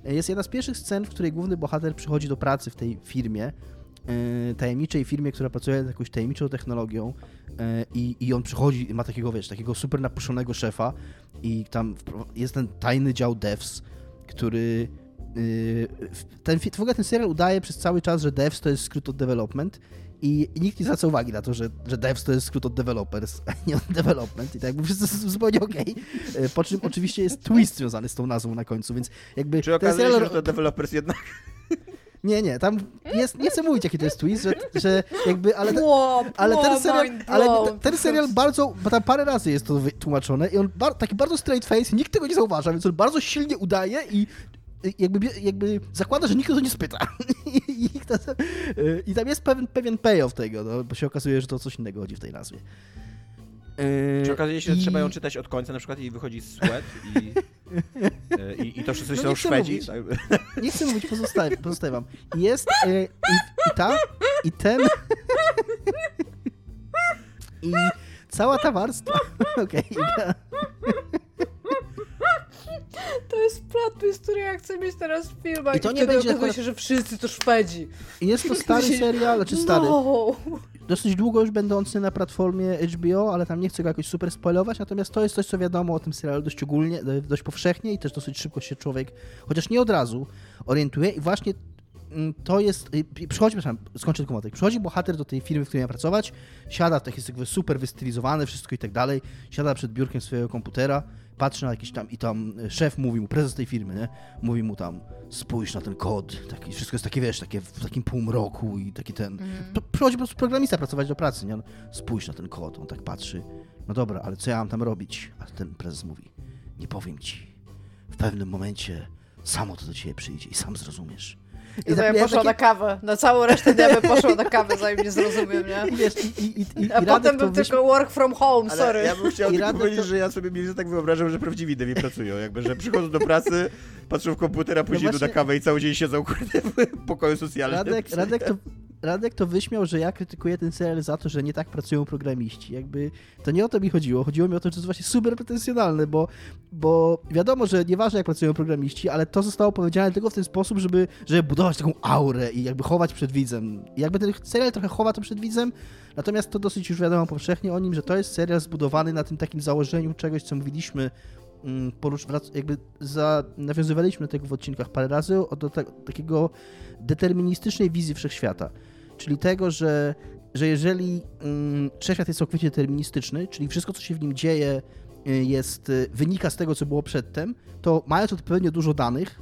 E, Jest jedna z pierwszych scen, w której główny bohater przychodzi do pracy w tej firmie, e, tajemniczej firmie, która pracuje nad jakąś tajemniczą technologią e, i, i on przychodzi ma takiego, wiesz, takiego super napuszonego szefa i tam jest ten tajny dział devs, który ten, fi- w ogóle ten serial udaje przez cały czas, że devs to jest skrót od development i, i nikt nie zwraca uwagi na to, że, że devs to jest skrót od developers, a nie od development. I tak jakby wszyscy są zupełnie okej. Yy, Po czym oczywiście jest twist związany z tą nazwą na końcu, więc jakby Czy ten okazuje się, serial... że to developers jednak... Nie, nie, tam jest, nie chcę mówić jaki to jest twist, że, że jakby, ale... Wow, Ale ten serial, ale ten- ten serial bardzo, bo tam parę razy jest to wytłumaczone i on bar, taki bardzo straight face, nikt tego nie zauważa, więc on bardzo silnie udaje i jakby, jakby zakłada, że nikt o to nie spyta. I, i, to, I tam jest pewien, pewien payoff tego, no, bo się okazuje, że to coś innego chodzi w tej nazwie. Yy, Czy okazuje się, że i- trzeba ją czytać od końca na przykład i wychodzi sweat i, e, i, i to wszyscy No są nie chcę Szwedzi? mówić. Tak. Nie chcę mówić, pozostawiam, pozostawiam. Jest yy, i, i ta, i ten... I cała ta warstwa... Okej, okay, To jest plot twist, który ja chcę mieć teraz w filmach. I to I nie będzie okazuje akurat- się, że wszyscy to Szwedzi. I jest to stary serial, znaczy stary, No. dosyć długo już będący na platformie HBO, ale tam nie chcę go jakoś super spoilować, natomiast to jest coś, co wiadomo o tym serialu dość ogólnie, dość powszechnie i też dosyć szybko się człowiek, chociaż nie od razu, orientuje i właśnie mm, to jest, przychodzi, przepraszam, skończę tylko wątek, przychodzi bohater do tej firmy, w której ma pracować, siada, tak jest jakby super wystylizowane wszystko i tak dalej, siada przed biurkiem swojego komputera, patrzy na jakiś tam i tam szef mówi mu, prezes tej firmy, nie? Mówi mu tam, spójrz na ten kod, taki, wszystko jest takie, wiesz, takie w takim półmroku i taki ten... P- Przychodzi po prostu programista pracować do pracy, nie? On, Spójrz na ten kod, on tak patrzy, no dobra, ale co ja mam tam robić? A ten prezes mówi, nie powiem ci, w pewnym momencie samo to do ciebie przyjdzie i sam zrozumiesz. I ja poszła takie- na kawę. Na całą resztę dnia bym poszła na kawę, zanim nie zrozumiem, nie? I wiesz, i, i, i, A potem bym wyśmiał- tylko work from home, Ale sorry. ja bym chciał I tylko powiedzieć, to- że ja sobie mniej tak wyobrażam, że prawdziwi devi pracują, jakby, że przychodzą do pracy, patrzą w komputer, a później idą właśnie- na kawę i cały dzień siedzą kurde, w pokoju socjalnym. Radek, Radek, to, Radek to wyśmiał, że ja krytykuję ten serial za to, że nie tak pracują programiści. Jakby to nie o to mi chodziło. Chodziło mi o to, że to jest właśnie super pretensjonalne, bo, bo wiadomo, że nieważne jak pracują programiści, ale to zostało powiedziane tylko w ten sposób, żeby, żeby budować taką aurę i jakby chować przed widzem. I jakby ten serial trochę chowa to przed widzem, natomiast to dosyć już wiadomo powszechnie o nim, że to jest serial zbudowany na tym takim założeniu czegoś, co mówiliśmy mm, porusz, jakby za, nawiązywaliśmy do tego w odcinkach parę razy, do ta, takiego deterministycznej wizji wszechświata. Czyli tego, że, że jeżeli mm, wszechświat jest całkowicie deterministyczny, czyli wszystko, co się w nim dzieje, y, jest, y, wynika z tego, co było przedtem, to mając odpowiednio dużo danych,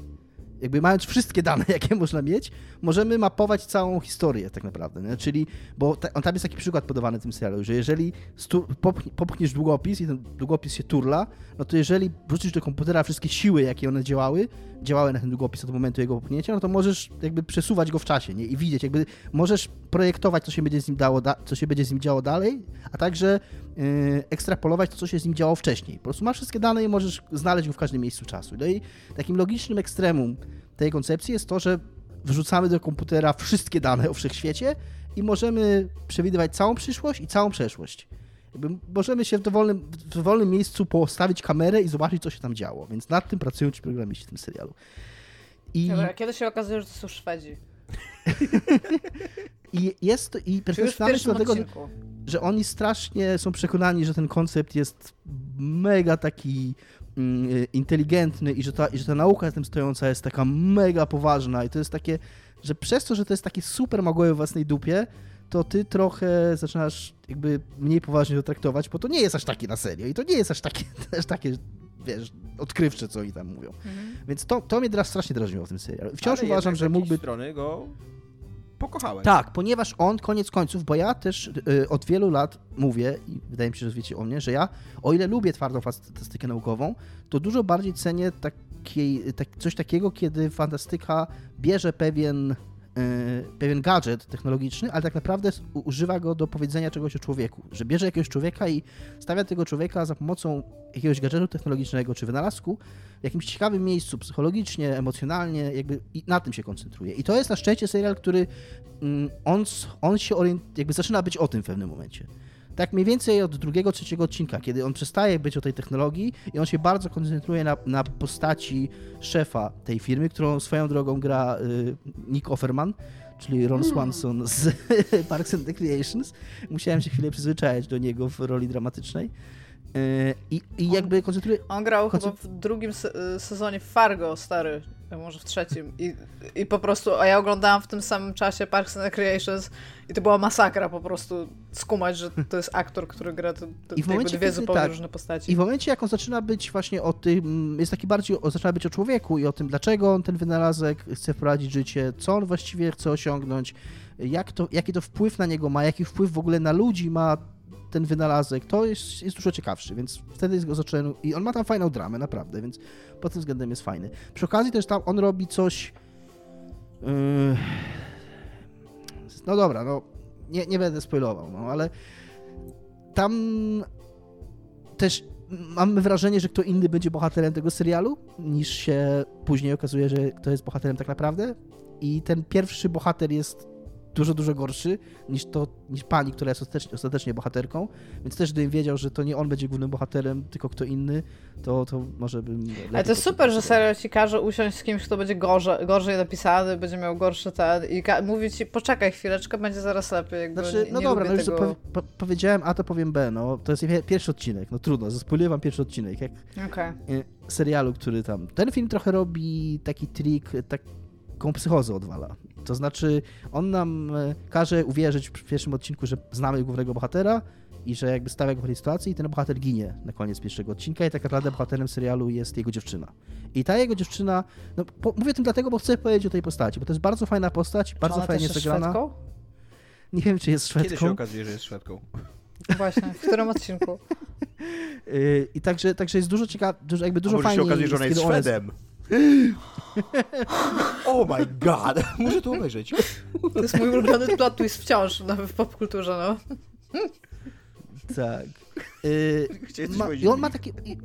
jakby mając wszystkie dane, jakie można mieć, możemy mapować całą historię tak naprawdę, nie? czyli, bo ta, on tam jest taki przykład podawany w tym serialu, że jeżeli stu, popchni, popchniesz długopis i ten długopis się turla, no to jeżeli wrzucisz do komputera wszystkie siły, jakie one działały, działały na ten długopis od momentu jego popchnięcia, no to możesz jakby przesuwać go w czasie, nie? I widzieć, jakby możesz projektować, co się będzie z nim dało, da, co się będzie z nim działo dalej, a także yy, ekstrapolować to, co się z nim działo wcześniej. Po prostu masz wszystkie dane i możesz znaleźć go w każdym miejscu czasu. No i takim logicznym ekstremum tej koncepcji jest to, że wrzucamy do komputera wszystkie dane o wszechświecie i możemy przewidywać całą przyszłość i całą przeszłość. Jakby możemy się w dowolnym, w dowolnym miejscu postawić kamerę i zobaczyć, co się tam działo. Więc nad tym pracują ci programiści w tym serialu. I, Dobra, kiedy się okazuje, że to są Szwedzi? i jest to, i pierwszym dlatego, odcinku? że oni strasznie są przekonani, że ten koncept jest mega taki inteligentny i że, ta, i że ta nauka z tym stojąca jest taka mega poważna i to jest takie, że przez to, że to jest takie super magłe w własnej dupie, to ty trochę zaczynasz jakby mniej poważnie to traktować, bo to nie jest aż takie na serio i to nie jest aż takie, aż takie wiesz, odkrywcze, co oni tam mówią. Mhm. Więc to, to mnie teraz strasznie drażniło w tym serialu. Wciąż Ale uważam, że mógłby strony go pokochałeś. tak, ponieważ on koniec końców, bo ja też y, od wielu lat mówię, i wydaje mi się, że wiecie o mnie, że ja, o ile lubię twardą fantastykę naukową, to dużo bardziej cenię takiej, tak, coś takiego, kiedy fantastyka bierze pewien, pewien gadżet technologiczny, ale tak naprawdę używa go do powiedzenia czegoś o człowieku. Że bierze jakiegoś człowieka i stawia tego człowieka za pomocą jakiegoś gadżetu technologicznego czy wynalazku w jakimś ciekawym miejscu, psychologicznie, emocjonalnie, jakby i na tym się koncentruje. I to jest na szczęście serial, który mm, on, on się orient, jakby zaczyna być o tym w pewnym momencie. Tak mniej więcej od drugiego, trzeciego odcinka, kiedy on przestaje być o tej technologii i on się bardzo koncentruje na, na postaci szefa tej firmy, którą swoją drogą gra y, Nick Offerman, czyli Ron Swanson z Parks and Recreations. Musiałem się chwilę przyzwyczaić do niego w roli dramatycznej. Y, I, i On- jakby koncentruje... On grał chyba w drugim y, sezonie Fargo, stary, może w trzecim. I, I po prostu, a ja oglądałam w tym samym czasie Parks and Recreations i to była masakra po prostu skumać, że to jest aktor, który gra te, te, I w momencie, dwie zupełnie tak, różne postaci. I w momencie, jak on zaczyna być właśnie o tym, jest taki bardziej, zaczyna być o człowieku i o tym, dlaczego on ten wynalazek chce wprowadzić w życie, co on właściwie chce osiągnąć, jak to, jaki to wpływ na niego ma, jaki wpływ w ogóle na ludzi ma ten wynalazek, to jest, jest dużo ciekawszy, więc wtedy go zacząłem, i on ma tam fajną dramę, naprawdę, więc pod tym względem jest fajny. Przy okazji też tam on robi coś, yy, no dobra, no nie, nie będę spoilował, no ale tam też mamy wrażenie, że kto inny będzie bohaterem tego serialu, niż się później okazuje, że kto jest bohaterem tak naprawdę. I ten pierwszy bohater jest dużo, dużo gorszy niż, to, niż pani, która jest ostatecznie, ostatecznie bohaterką. Więc też gdybym wiedział, że to nie on będzie głównym bohaterem, tylko kto inny, to, to może bym. Ale to jest super, że serial ci każe usiąść z kimś, kto będzie gorzej, gorzej napisany, będzie miał gorszy ten i mówi ci, poczekaj chwileczkę, będzie zaraz lepiej. Jakby Znaczy, nie, no nie dobra, no już tego... po, po, powiedziałem A, to powiem B. No, to jest pie- pierwszy odcinek. No trudno, zaspoiluję wam pierwszy odcinek. Jak Okej. y, serialu, który tam. Ten film trochę robi taki trik, y, taką psychozę odwala. To znaczy, on nam y, każe uwierzyć w pierwszym odcinku, że znamy głównego bohatera i że jakby stawia go w tej sytuacji i ten bohater ginie na koniec pierwszego odcinka i tak naprawdę bohaterem serialu jest jego dziewczyna. I ta jego dziewczyna, no po, mówię o tym dlatego, bo chcę powiedzieć o tej postaci, bo to jest bardzo fajna postać, bardzo ona fajnie jest zagrana. Szwedką? Nie wiem, czy jest Kiedy się Szwedką. okazuje, że jest Szwedką? Właśnie, w którym odcinku? Y, I także, także jest dużo ciekawe, dużo, jakby A dużo może się fajniej okazuje, że ona jest Szwedem? oh my god! Muszę to obejrzeć. To jest mój ulubiony plot twist wciąż w popkulturze, no. Tak. Y, ma? I on ma takie. i-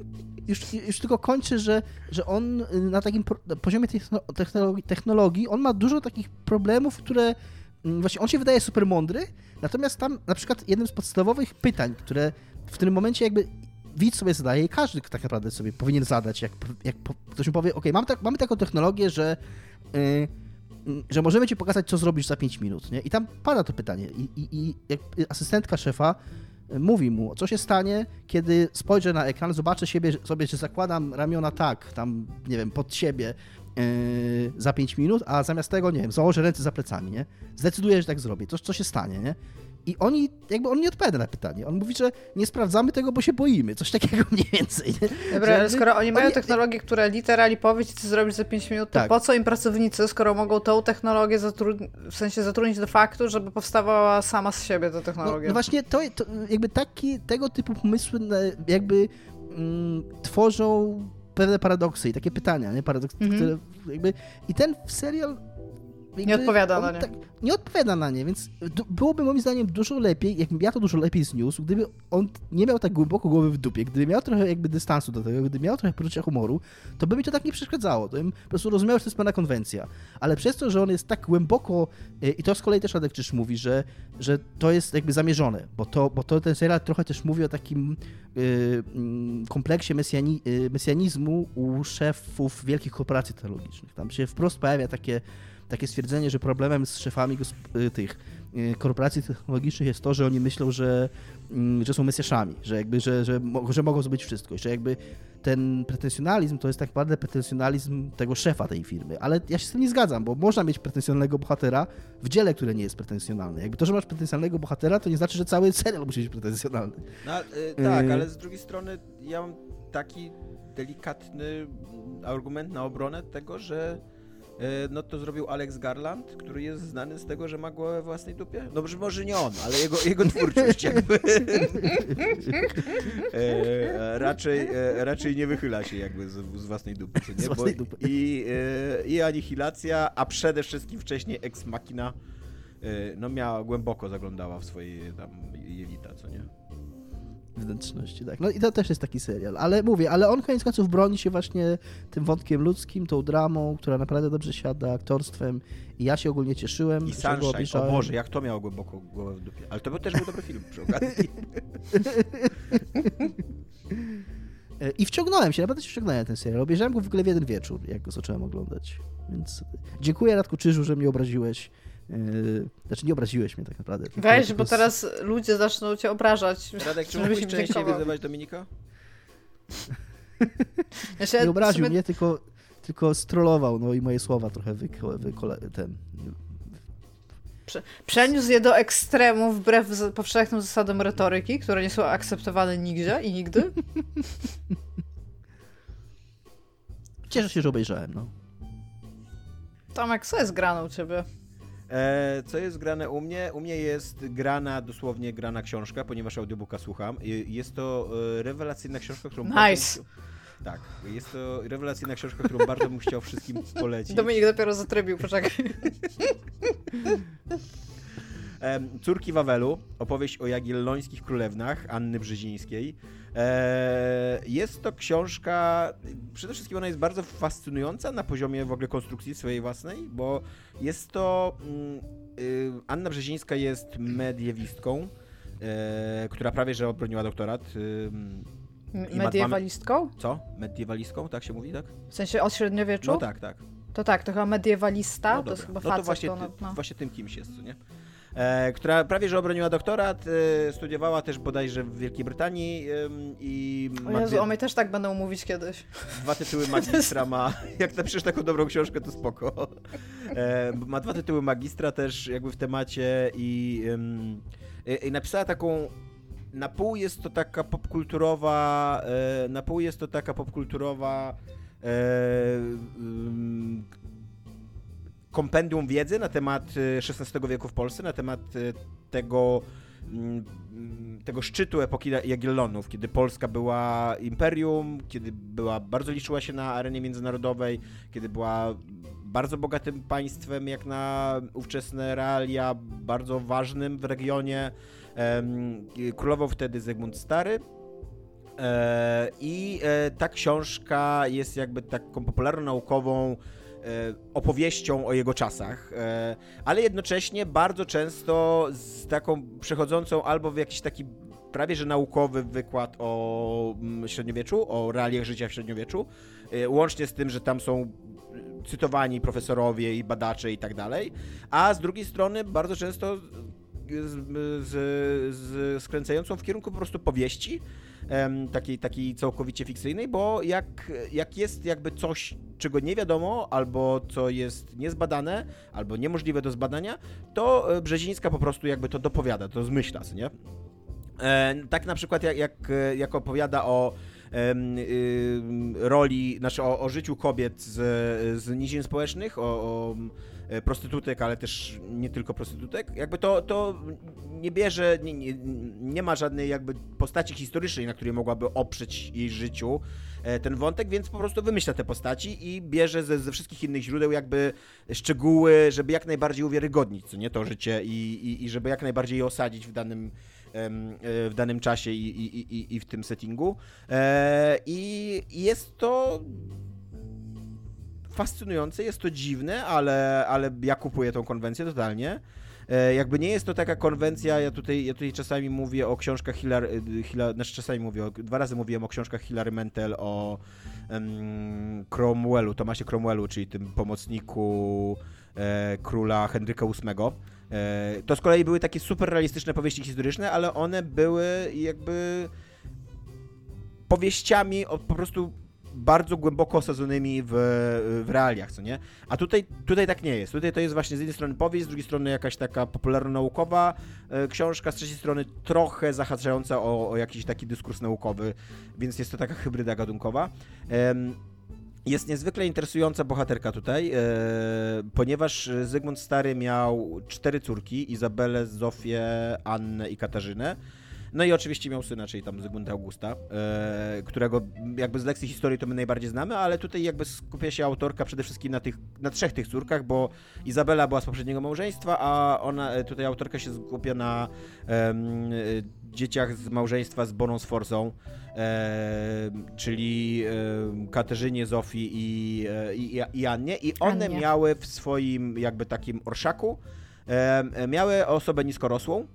Już, już tylko kończy, że, że on y, na takim na poziomie techno- technologii, technologii, on ma dużo takich problemów, które. mm, Właśnie on się wydaje super mądry, natomiast tam na przykład jednym z podstawowych pytań, które w tym momencie jakby widz sobie zadaje i każdy tak naprawdę sobie powinien zadać, jak, jak ktoś mu powie, ok, mam tak, mamy taką technologię, że y, y, że możemy ci pokazać, co zrobisz za 5 minut, nie? I tam pada to pytanie i, i, i asystentka szefa y, mówi mu, co się stanie, kiedy spojrzę na ekran, zobaczę siebie, sobie, że zakładam ramiona tak, tam, nie wiem, pod siebie yy, za 5 minut, a zamiast tego, nie wiem, założę ręce za plecami, nie? Zdecyduję, że tak zrobię. To co się stanie, nie? I oni, jakby on nie odpowiada na pytanie. On mówi, że nie sprawdzamy tego, bo się boimy. Coś takiego mniej więcej. Dobra, ale skoro oni mają oni- technologię, która literalnie powie ci, co zrobić za 5 minut, to Tak. po co im pracownicy, skoro mogą tą technologię zatrudnić, w sensie zatrudnić do faktu, żeby powstawała sama z siebie ta No, technologia? no właśnie to, to jakby taki, tego typu pomysły jakby mm, tworzą pewne paradoksy i takie pytania, nie? Paradoks, Mhm. które jakby... I ten serial Nie odpowiada na nie. Tak, nie odpowiada na nie, więc byłoby moim zdaniem dużo lepiej, jakbym ja to dużo lepiej zniósł, gdyby on nie miał tak głęboko głowy w dupie, gdyby miał trochę jakby dystansu do tego, gdyby miał trochę poczucia humoru, to by mi to tak nie przeszkadzało. To bym po prostu rozumiał, że to jest pewna konwencja. Ale przez to, że on jest tak głęboko, y, i to z kolei też Radek Czyż mówi, że, że to jest jakby zamierzone, bo to, bo to ten serial trochę też mówi o takim y, mm, kompleksie mesjani, y, mesjanizmu u szefów wielkich korporacji technologicznych. Tam się wprost pojawia takie, takie stwierdzenie, że problemem z szefami y, tych y, korporacji technologicznych jest to, że oni myślą, że, mm, że są mesjaszami, że jakby, że, że, że mogą zrobić wszystko, że jakby ten pretensjonalizm to jest tak naprawdę pretensjonalizm tego szefa tej firmy, ale ja się z tym nie zgadzam, bo można mieć pretensjonalnego bohatera w dziele, które nie jest pretensjonalne. Jakby to, że masz pretensjonalnego bohatera, to nie znaczy, że cały serial musi być pretensjonalny. No, y, tak, Y- ale z drugiej strony ja mam taki delikatny argument na obronę tego, że no to zrobił Alex Garland, który jest znany z tego, że ma głowę we własnej dupie. No że może nie on, ale jego, jego twórczość jakby e, raczej, e, raczej nie wychyla się jakby z, z własnej dupy. Nie? Z własnej dupy. I, e, I Anihilacja, a przede wszystkim wcześniej Ex Machina e, no miała, głęboko zaglądała w swoje tam jelita, co nie? Wnętrzności, tak. No i to też jest taki serial, ale mówię, ale on koniec końców broni się właśnie tym wątkiem ludzkim, tą dramą, która naprawdę dobrze siada, aktorstwem i ja się ogólnie cieszyłem, I Sunshine, o. Boże, jak to miało głęboko głowę w dupie. Ale to był też był dobry film przy okazji. I wciągnąłem się, naprawdę się wciągnąłem ten serial. Obejrzałem go w ogóle w jeden wieczór, jak go zacząłem oglądać. Więc dziękuję Radku Czyżu, że mnie obraziłeś. Yy, znaczy nie obraziłeś mnie tak naprawdę. Weź, bo z- teraz ludzie zaczną cię obrażać. Radek, czy mógłbyś częściej dziękował. wyzywać Dominika? Ja się Nie obraził sumie- mnie, tylko, tylko strollował, no i moje słowa trochę wyko, wykole, ten... Przeniósł je do ekstremów wbrew powszechnym zasadom retoryki, które nie są akceptowane nigdzie i nigdy. Cieszę się, że obejrzałem, no. Tomek, co jest grane u ciebie? E, co jest grane u mnie? U mnie jest grana, dosłownie grana książka, ponieważ audiobooka słucham. Jest to e, rewelacyjna książka, którą Nice. Tak, jest to rewelacyjna książka, którą bardzo bym chciał wszystkim polecić. Dominik dopiero zatrybił, poczekaj. Córki Wawelu, opowieść o jagiellońskich królewnach Anny Brzezińskiej. E, Jest to książka, przede wszystkim ona jest bardzo fascynująca na poziomie w ogóle konstrukcji swojej własnej, bo jest to, mm, y, Anna Brzezińska jest mediewistką, e, która prawie że obroniła doktorat. Mediewalistką? Co? Mediewalistką, tak się mówi, tak? W sensie od średniowieczu? No tak, tak. To tak, to chyba mediewalista, No to jest chyba no to facet. właśnie, to no, no. właśnie tym kimś jest, co nie? E, która prawie że obroniła doktorat, e, studiowała też bodajże w Wielkiej Brytanii i O Jezu, o mnie też tak będą mówić kiedyś. dwa tytuły magistra ma. Jak napiszesz taką dobrą książkę, to spoko. E, ma dwa tytuły magistra też jakby w temacie i, i, napisała taką na pół jest to taka popkulturowa, na pół jest to taka popkulturowa kompendium wiedzy na temat e, XVI wieku w Polsce, na temat e, tego, mm, tego szczytu epoki Jagiellonów, kiedy Polska była imperium, kiedy była, bardzo liczyła się na arenie międzynarodowej, kiedy była bardzo bogatym państwem jak na ówczesne realia, bardzo ważnym w regionie. Królował wtedy Zygmunt Stary. E, I e, ta książka jest jakby taką popularno-naukową e, opowieścią o jego czasach, e, ale jednocześnie bardzo często z taką przechodzącą albo w jakiś taki prawie że naukowy wykład o mm, średniowieczu, o realiach życia w średniowieczu, e, łącznie z tym, że tam są cytowani profesorowie i badacze i tak dalej, a z drugiej strony bardzo często z, z, skręcającą w kierunku po prostu powieści, takiej, takiej całkowicie fikcyjnej, bo jak, jak jest jakby coś, czego nie wiadomo, albo co jest niezbadane, albo niemożliwe do zbadania, to e, Brzezińska po prostu jakby to dopowiada, to zmyśla, nie? E, tak na przykład jak, jak, e, jak opowiada o roli, znaczy o, o życiu kobiet z, z nizin społecznych, o, o e, prostytutek, ale też nie tylko prostytutek, jakby to, to nie bierze, nie, nie, nie ma żadnej jakby postaci historycznej, na której mogłaby oprzeć jej życiu e, ten wątek, więc po prostu wymyśla te postaci i bierze ze, ze wszystkich innych źródeł jakby szczegóły, żeby jak najbardziej uwiarygodnić, co nie, to życie i, i, i żeby jak najbardziej je osadzić w danym w danym czasie i, i, i, i w tym settingu. E, I jest to fascynujące, jest to dziwne, ale, ale ja kupuję tą konwencję totalnie. E, Jakby nie jest to taka konwencja, ja tutaj, ja tutaj czasami mówię o książkach Hilary, Hila, znaczy czasami mówię, dwa razy mówiłem o książkach Hilary Mantel, o em, Cromwellu, Tomasie Cromwellu, czyli tym pomocniku e, króla Henryka VIII. E, to z kolei były takie super realistyczne powieści historyczne, ale one były jakby powieściami o, po prostu bardzo głęboko osadzonymi w, w realiach, co nie? A tutaj, tutaj tak nie jest. Tutaj to jest właśnie z jednej strony powieść, z drugiej strony jakaś taka popularno-naukowa e, książka, z trzeciej strony trochę zahaczająca o, o jakiś taki dyskurs naukowy, więc jest to taka hybryda gatunkowa. Em, jest niezwykle interesująca bohaterka tutaj, e, ponieważ Zygmunt Stary miał cztery córki, Izabelę, Zofię, Annę i Katarzynę. No i oczywiście miał syna, czyli tam Zygmunta Augusta, e, którego jakby z lekcji historii to my najbardziej znamy, ale tutaj jakby skupia się autorka przede wszystkim na, tych, na trzech tych córkach, bo Izabela była z poprzedniego małżeństwa, a ona, e, tutaj autorka się skupia na em, e, dzieciach z małżeństwa z Boną Sforzą, e, czyli e, Katarzynie, Zofii i, i, i Annie i one Annie. miały w swoim jakby takim orszaku e, miały osobę niskorosłą,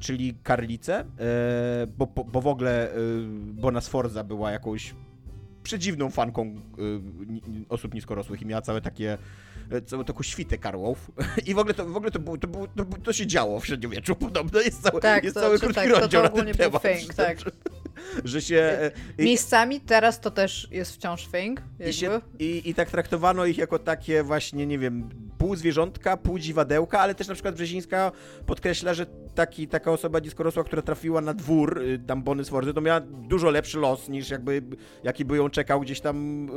czyli karlicę, e, bo, bo, bo w ogóle e, Bona Sforza była jakąś przedziwną fanką e, osób niskorosłych i miała całe takie całą taką świtę karłów i w ogóle to, w ogóle to, było, to, było, to, to się działo w średniowieczu podobno, jest cały, Tak, jest to- cały to krótki tak, to- to rozdział na ten temat, thing, tak. Że, się... e, i- Miejscami teraz to też jest wciąż thing, i, się, i, I tak traktowano ich jako takie właśnie, nie wiem, pół zwierzątka, pół dziwadełka, ale też na przykład Brzezińska podkreśla, że taki, taka osoba niskorosła, która trafiła na dwór y, tam Bony Sforzy, to miała dużo lepszy los niż jakby, jaki by ją czekał gdzieś tam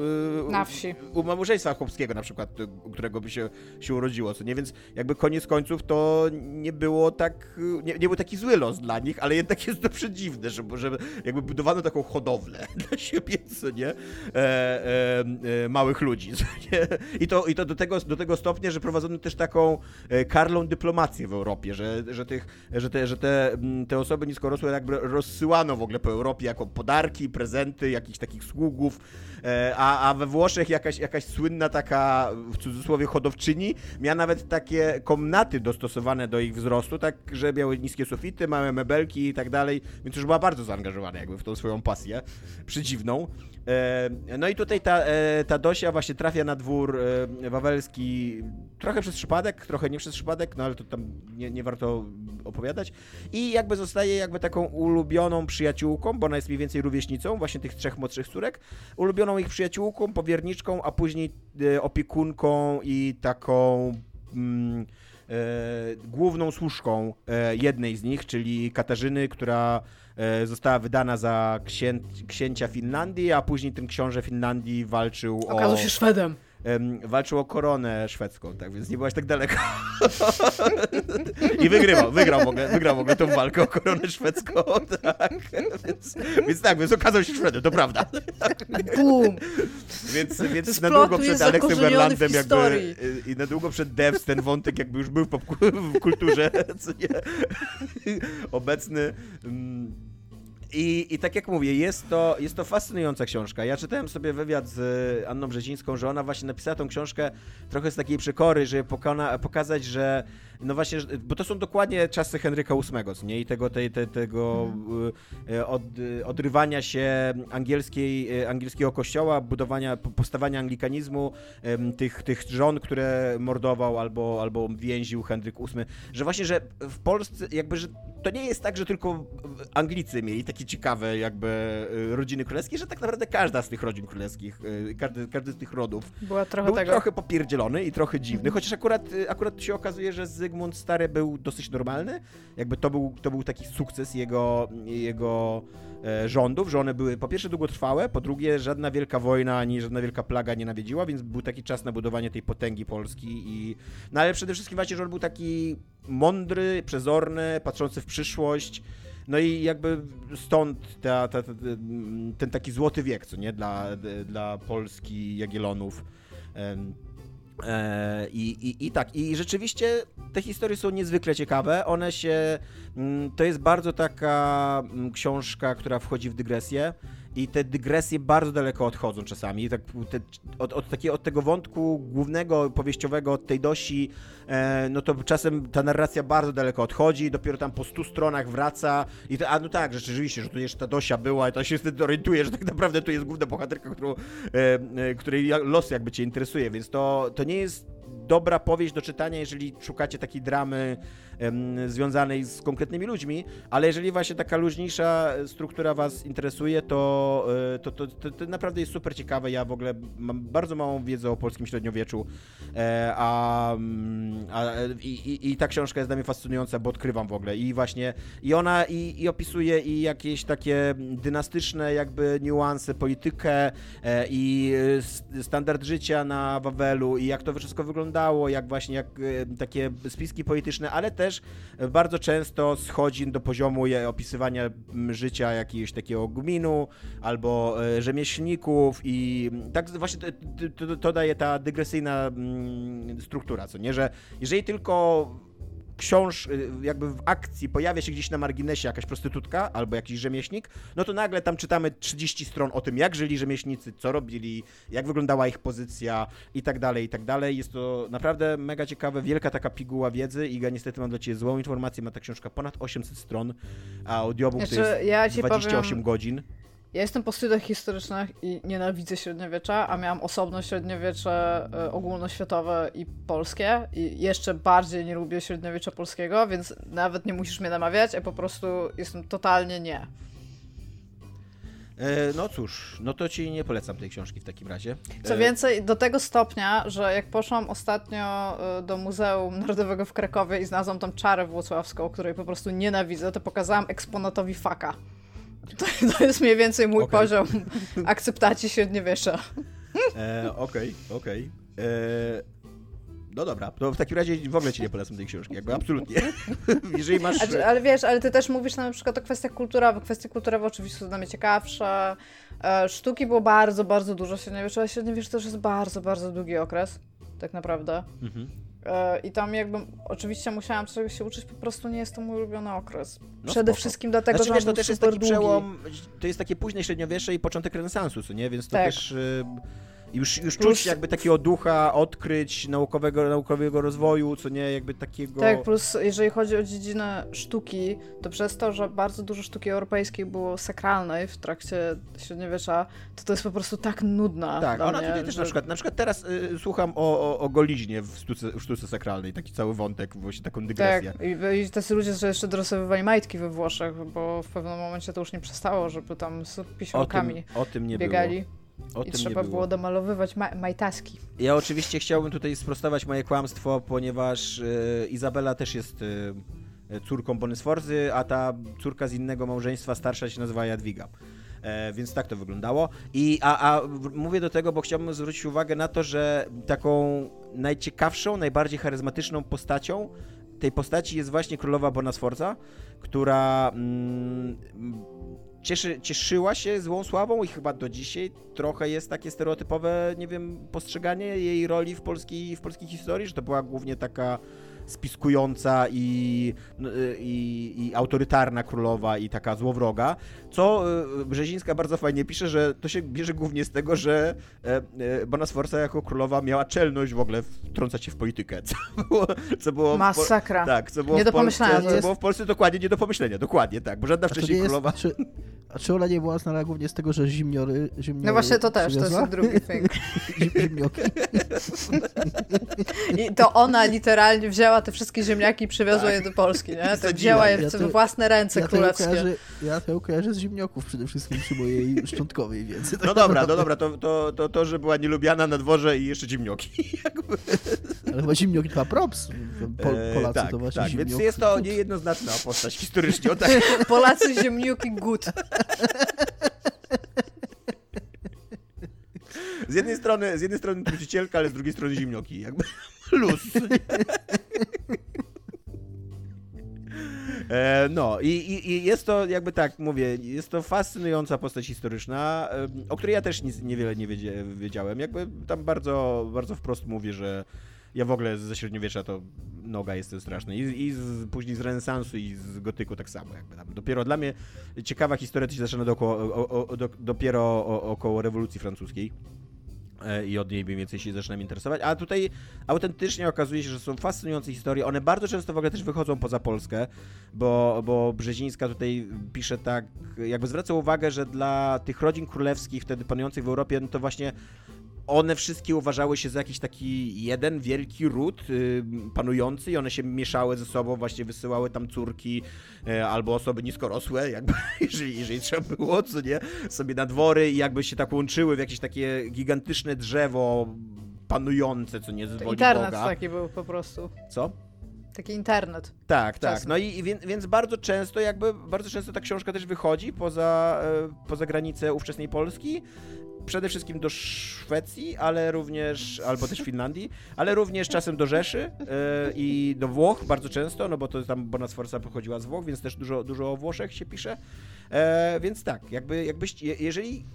y, Na wsi. u małżeństwa chłopskiego na przykład, y, u którego by się, się urodziło, co nie? Więc jakby koniec końców to nie było tak, y, nie, nie był taki zły los dla nich, ale jednak jest to przedziwne, że, że jakby budowano taką hodowlę dla siebie, co nie? E, e, e, małych ludzi, co nie? I to, i to do, tego, do tego stopnia, że prowadzono też taką e, karlą dyplomację w Europie, że, że, tych, że, te, że te, te osoby niskorosłe jakby rozsyłano w ogóle po Europie jako podarki, prezenty, jakichś takich sługów, e, a, a we Włoszech jakaś, jakaś słynna taka, w cudzysłowie, hodowczyni miała nawet takie komnaty dostosowane do ich wzrostu, tak, że miały niskie sufity, małe mebelki i tak dalej, więc już była bardzo zaangażowana jakby w tą swoją pasję przedziwną. E, No i tutaj ta, e, ta Dosia właśnie trafia na dwór e, wawelski trochę przez przypadek, trochę nie przez przypadek, no ale to tam nie, nie warto opowiadać. I jakby zostaje jakby taką ulubioną przyjaciółką, bo ona jest mniej więcej rówieśnicą właśnie tych trzech młodszych córek, ulubioną ich przyjaciółką, powierniczką, a później opiekunką i taką... Mm, główną służką jednej z nich, czyli Katarzyny, która została wydana za księ, księcia Finlandii, a później ten książę Finlandii walczył o... Okazał się Szwedem. Em, walczył o koronę szwedzką, tak więc nie byłaś tak daleko. I wygrywał, wygrał w ogóle, wygrał w ogóle tą walkę o koronę szwedzką, tak. Więc, więc tak, więc okazał się Szwedem, to prawda. Boom! Więc, więc na długo przed Aleksem Garlandem jakby y, i na długo przed Devs ten wątek jakby już był w, popku- w kulturze, co nie, obecny. mm. I, I tak jak mówię, jest to, jest to fascynująca książka. Ja czytałem sobie wywiad z Anną Brzezińską, że ona właśnie napisała tą książkę trochę z takiej przekory, żeby pokazać, że no właśnie, bo to są dokładnie czasy Henryka VIII, co nie? I tego, tej, te, tego y, y, od, y, odrywania się angielskiej, y, angielskiego kościoła, budowania, po- powstawania anglikanizmu, tych, tych żon, które mordował albo, albo więził Henryk VIII, że właśnie, że w Polsce jakby, że to nie jest tak, że tylko Anglicy mieli takie ciekawe jakby rodziny królewskie, że tak naprawdę każda z tych rodzin królewskich, każdy, każdy z tych rodów Była trochę był tego. trochę popierdzielony i trochę dziwny, chociaż akurat, akurat się okazuje, że Zygmunt Zygmunt Stary był dosyć normalny. Jakby to był, to był taki sukces jego, jego e, rządów, że one były po pierwsze długotrwałe, po drugie żadna wielka wojna ani żadna wielka plaga nie nawiedziła, więc był taki czas na budowanie tej potęgi Polski i no ale przede wszystkim właśnie, że on był taki mądry, przezorny, patrzący w przyszłość. No i jakby stąd ta, ta, ta, ten taki złoty wiek, co nie, dla, dla Polski Jagiellonów. E, I, i, I tak, i rzeczywiście te historie są niezwykle ciekawe. One się. mm, To jest bardzo taka mm, książka, która wchodzi w dygresję. I te dygresje bardzo daleko odchodzą czasami. Tak, te, od, od, takiego, od tego wątku głównego, powieściowego, od tej dosi, e, no to czasem ta narracja bardzo daleko odchodzi, dopiero tam po 100 stronach wraca. I to, a no tak, rzeczywiście, że tu jeszcze ta dosia była, i to się wtedy orientuje, że tak naprawdę tu jest główna bohaterka, którą, e, e, której los jakby cię interesuje, więc to, to nie jest dobra powieść do czytania, jeżeli szukacie takiej dramy em, związanej z konkretnymi ludźmi, ale jeżeli właśnie taka luźniejsza struktura was interesuje, to, e, to, to, to, to naprawdę jest super ciekawe. Ja w ogóle mam bardzo małą wiedzę o polskim średniowieczu, e, a, mm, a i, i, i ta książka jest dla mnie fascynująca, bo odkrywam w ogóle i właśnie i ona i, i opisuje i jakieś takie dynastyczne jakby niuanse, politykę e, i e, standard życia na Wawelu i jak to wszystko wyglądało, jak właśnie jak e, takie spiski polityczne, ale też e, bardzo często schodzi do poziomu je- opisywania życia jakiegoś takiego gminu albo e, rzemieślników i tak właśnie to, to, to daje ta dygresyjna struktura, co nie, że jeżeli tylko książ, y, jakby w akcji pojawia się gdzieś na marginesie jakaś prostytutka albo jakiś rzemieślnik, no to nagle tam czytamy 30 stron o tym, jak żyli rzemieślnicy, co robili, jak wyglądała ich pozycja i tak dalej, i tak dalej. Jest to naprawdę mega ciekawe, wielka taka piguła wiedzy i ja niestety mam dla Ciebie złą informację, ma ta książka ponad 800 stron, a audiobook to Znaczy, jest ja ci 28 powiem- godzin. Ja jestem po studiach historycznych i nienawidzę średniowiecza, a miałam osobno średniowiecze e, ogólnoświatowe i polskie i jeszcze bardziej nie lubię średniowiecza polskiego, więc nawet nie musisz mnie namawiać, ja po prostu jestem totalnie nie. E, no cóż, no to Ci nie polecam tej książki w takim razie. Co E, więcej, do tego stopnia, że jak poszłam ostatnio do Muzeum Narodowego w Krakowie i znalazłam tam czarę włocławską, której po prostu nienawidzę, to pokazałam eksponatowi faka. To, to jest mniej więcej mój Okej. poziom akceptacji średniowiecza. E, Okej, okej. E, No dobra, to w takim razie w ogóle ci nie polecam tej książki, jakby absolutnie. Jeżeli masz... Znaczy, ale wiesz, ale ty też mówisz na przykład o kwestiach kulturowych. Kwestie kulturowe oczywiście są dla mnie ciekawsze. E, Sztuki było bardzo, bardzo dużo w średniowieczu, ale średniowiecze też jest bardzo, bardzo długi okres, tak naprawdę. Mhm. E, I tam jakby, oczywiście musiałam czegoś się uczyć, po prostu nie jest to mój ulubiony okres. No Przede spoko. wszystkim dlatego, Znaczy, że wiesz, to też jest taki długi. przełom, to jest takie późne średniowiecze i początek renesansu, co nie? Więc to Tak. też już, już Plus- czuć jakby takiego ducha odkryć naukowego, naukowego rozwoju, co nie? Jakby takiego... Tak, plus jeżeli chodzi o dziedzinę sztuki, to przez to, że bardzo dużo sztuki europejskiej było sakralnej w trakcie średniowiecza, to to jest po prostu tak nudna Tak, ona mnie, tutaj też że- na przykład, na przykład teraz y, słucham o, o, o Goliźnie w sztuce, w sztuce sakralnej, taki cały wątek, właśnie taką dygresję. Tak, i, i tacy ludzie, że jeszcze dorysowywali majtki we Włoszech, bo w pewnym momencie to już nie przestało, żeby tam z o, tym, o tym nie biegali było. O i trzeba nie było domalowywać ma majtaski. Ja oczywiście chciałbym tutaj sprostować moje kłamstwo, ponieważ e, Izabela też jest e, córką Bonysforzy, a ta córka z innego małżeństwa starsza się nazywa Jadwiga. E, więc tak to wyglądało. I, a, a mówię do tego, bo chciałbym zwrócić uwagę na to, że taką najciekawszą, najbardziej charyzmatyczną postacią tej postaci jest właśnie królowa Bonasforza, która mm, cieszy, cieszyła się złą sławą i chyba do dzisiaj trochę jest takie stereotypowe, nie wiem, postrzeganie jej roli w polskiej, w polskiej historii, że to była głównie taka spiskująca i, no, y, i, i autorytarna królowa i taka złowroga, co y, Brzezińska bardzo fajnie pisze, że to się bierze głównie z tego, że e, e, Bona Sforza jako królowa miała czelność w ogóle wtrącać się w politykę, co było, co było Masakra. tak, co było Nie w do Polsce, pomyślenia to co jest. było w Polsce dokładnie nie do pomyślenia, dokładnie tak, bo żadna to wcześniej nie jest, królowa... czy, a czy ona nie była znana głównie z tego, że zimniory, zimniory No właśnie to też, to przywiozła? jest drugi thing. Zim, zimnioki. I to ona literalnie wzięła te wszystkie ziemniaki i przywiozła je do Polski, nie? To wzięła je Ja w to- własne ręce Ja królewskie. kojarzę, ja to kojarzę z zimnioków przede wszystkim przy mojej szczątkowej wiedzy. No dobra, no dobra, to, to, to, to, że była nielubiana na dworze i jeszcze zimnioki. Jakby. Ale chyba zimniok chyba props. Po, E, Polacy tak, to właśnie tak, zimniok. więc jest to niejednoznaczna postać historycznie. Tak. Polacy ziemniuki good. Z jednej strony, z jednej strony trucicielka, ale z drugiej strony zimnioki. Jakby luz. E, No i, i, i jest to jakby tak, mówię, jest to fascynująca postać historyczna, o której ja też nic, niewiele nie wiedziałem. Jakby tam bardzo, bardzo wprost mówię, że ja w ogóle ze średniowiecza to noga jestem straszny. I, i z, później z renesansu i z gotyku tak samo. Jakby tam. Dopiero dla mnie ciekawa historia to się zaczyna dookoło, o, o, do, dopiero o, około rewolucji francuskiej i od niej mniej więcej się zaczynam interesować. A tutaj autentycznie okazuje się, że są fascynujące historie. One bardzo często w ogóle też wychodzą poza Polskę, bo, bo Brzezińska tutaj pisze tak, jakby zwraca uwagę, że dla tych rodzin królewskich wtedy panujących w Europie, no to właśnie one wszystkie uważały się za jakiś taki jeden wielki ród y, panujący i one się mieszały ze sobą, właśnie wysyłały tam córki e, albo osoby niskorosłe, jakby, jeżeli, jeżeli trzeba było, co nie, sobie na dwory i jakby się tak łączyły w jakieś takie gigantyczne drzewo panujące, co nie z woli internet Boga. taki był po prostu. Co? Taki internet. Tak, tak. Czasem. No i, i więc, więc bardzo często jakby, bardzo często ta książka też wychodzi poza, e, poza granicę ówczesnej Polski. Przede wszystkim do Szwecji, ale również, albo też Finlandii, ale również czasem do Rzeszy e, i do Włoch bardzo często, no bo to tam Bona Sforza pochodziła z Włoch, więc też dużo, dużo o Włoszech się pisze. E, więc tak, jakby, jakbyś, je- jeżeli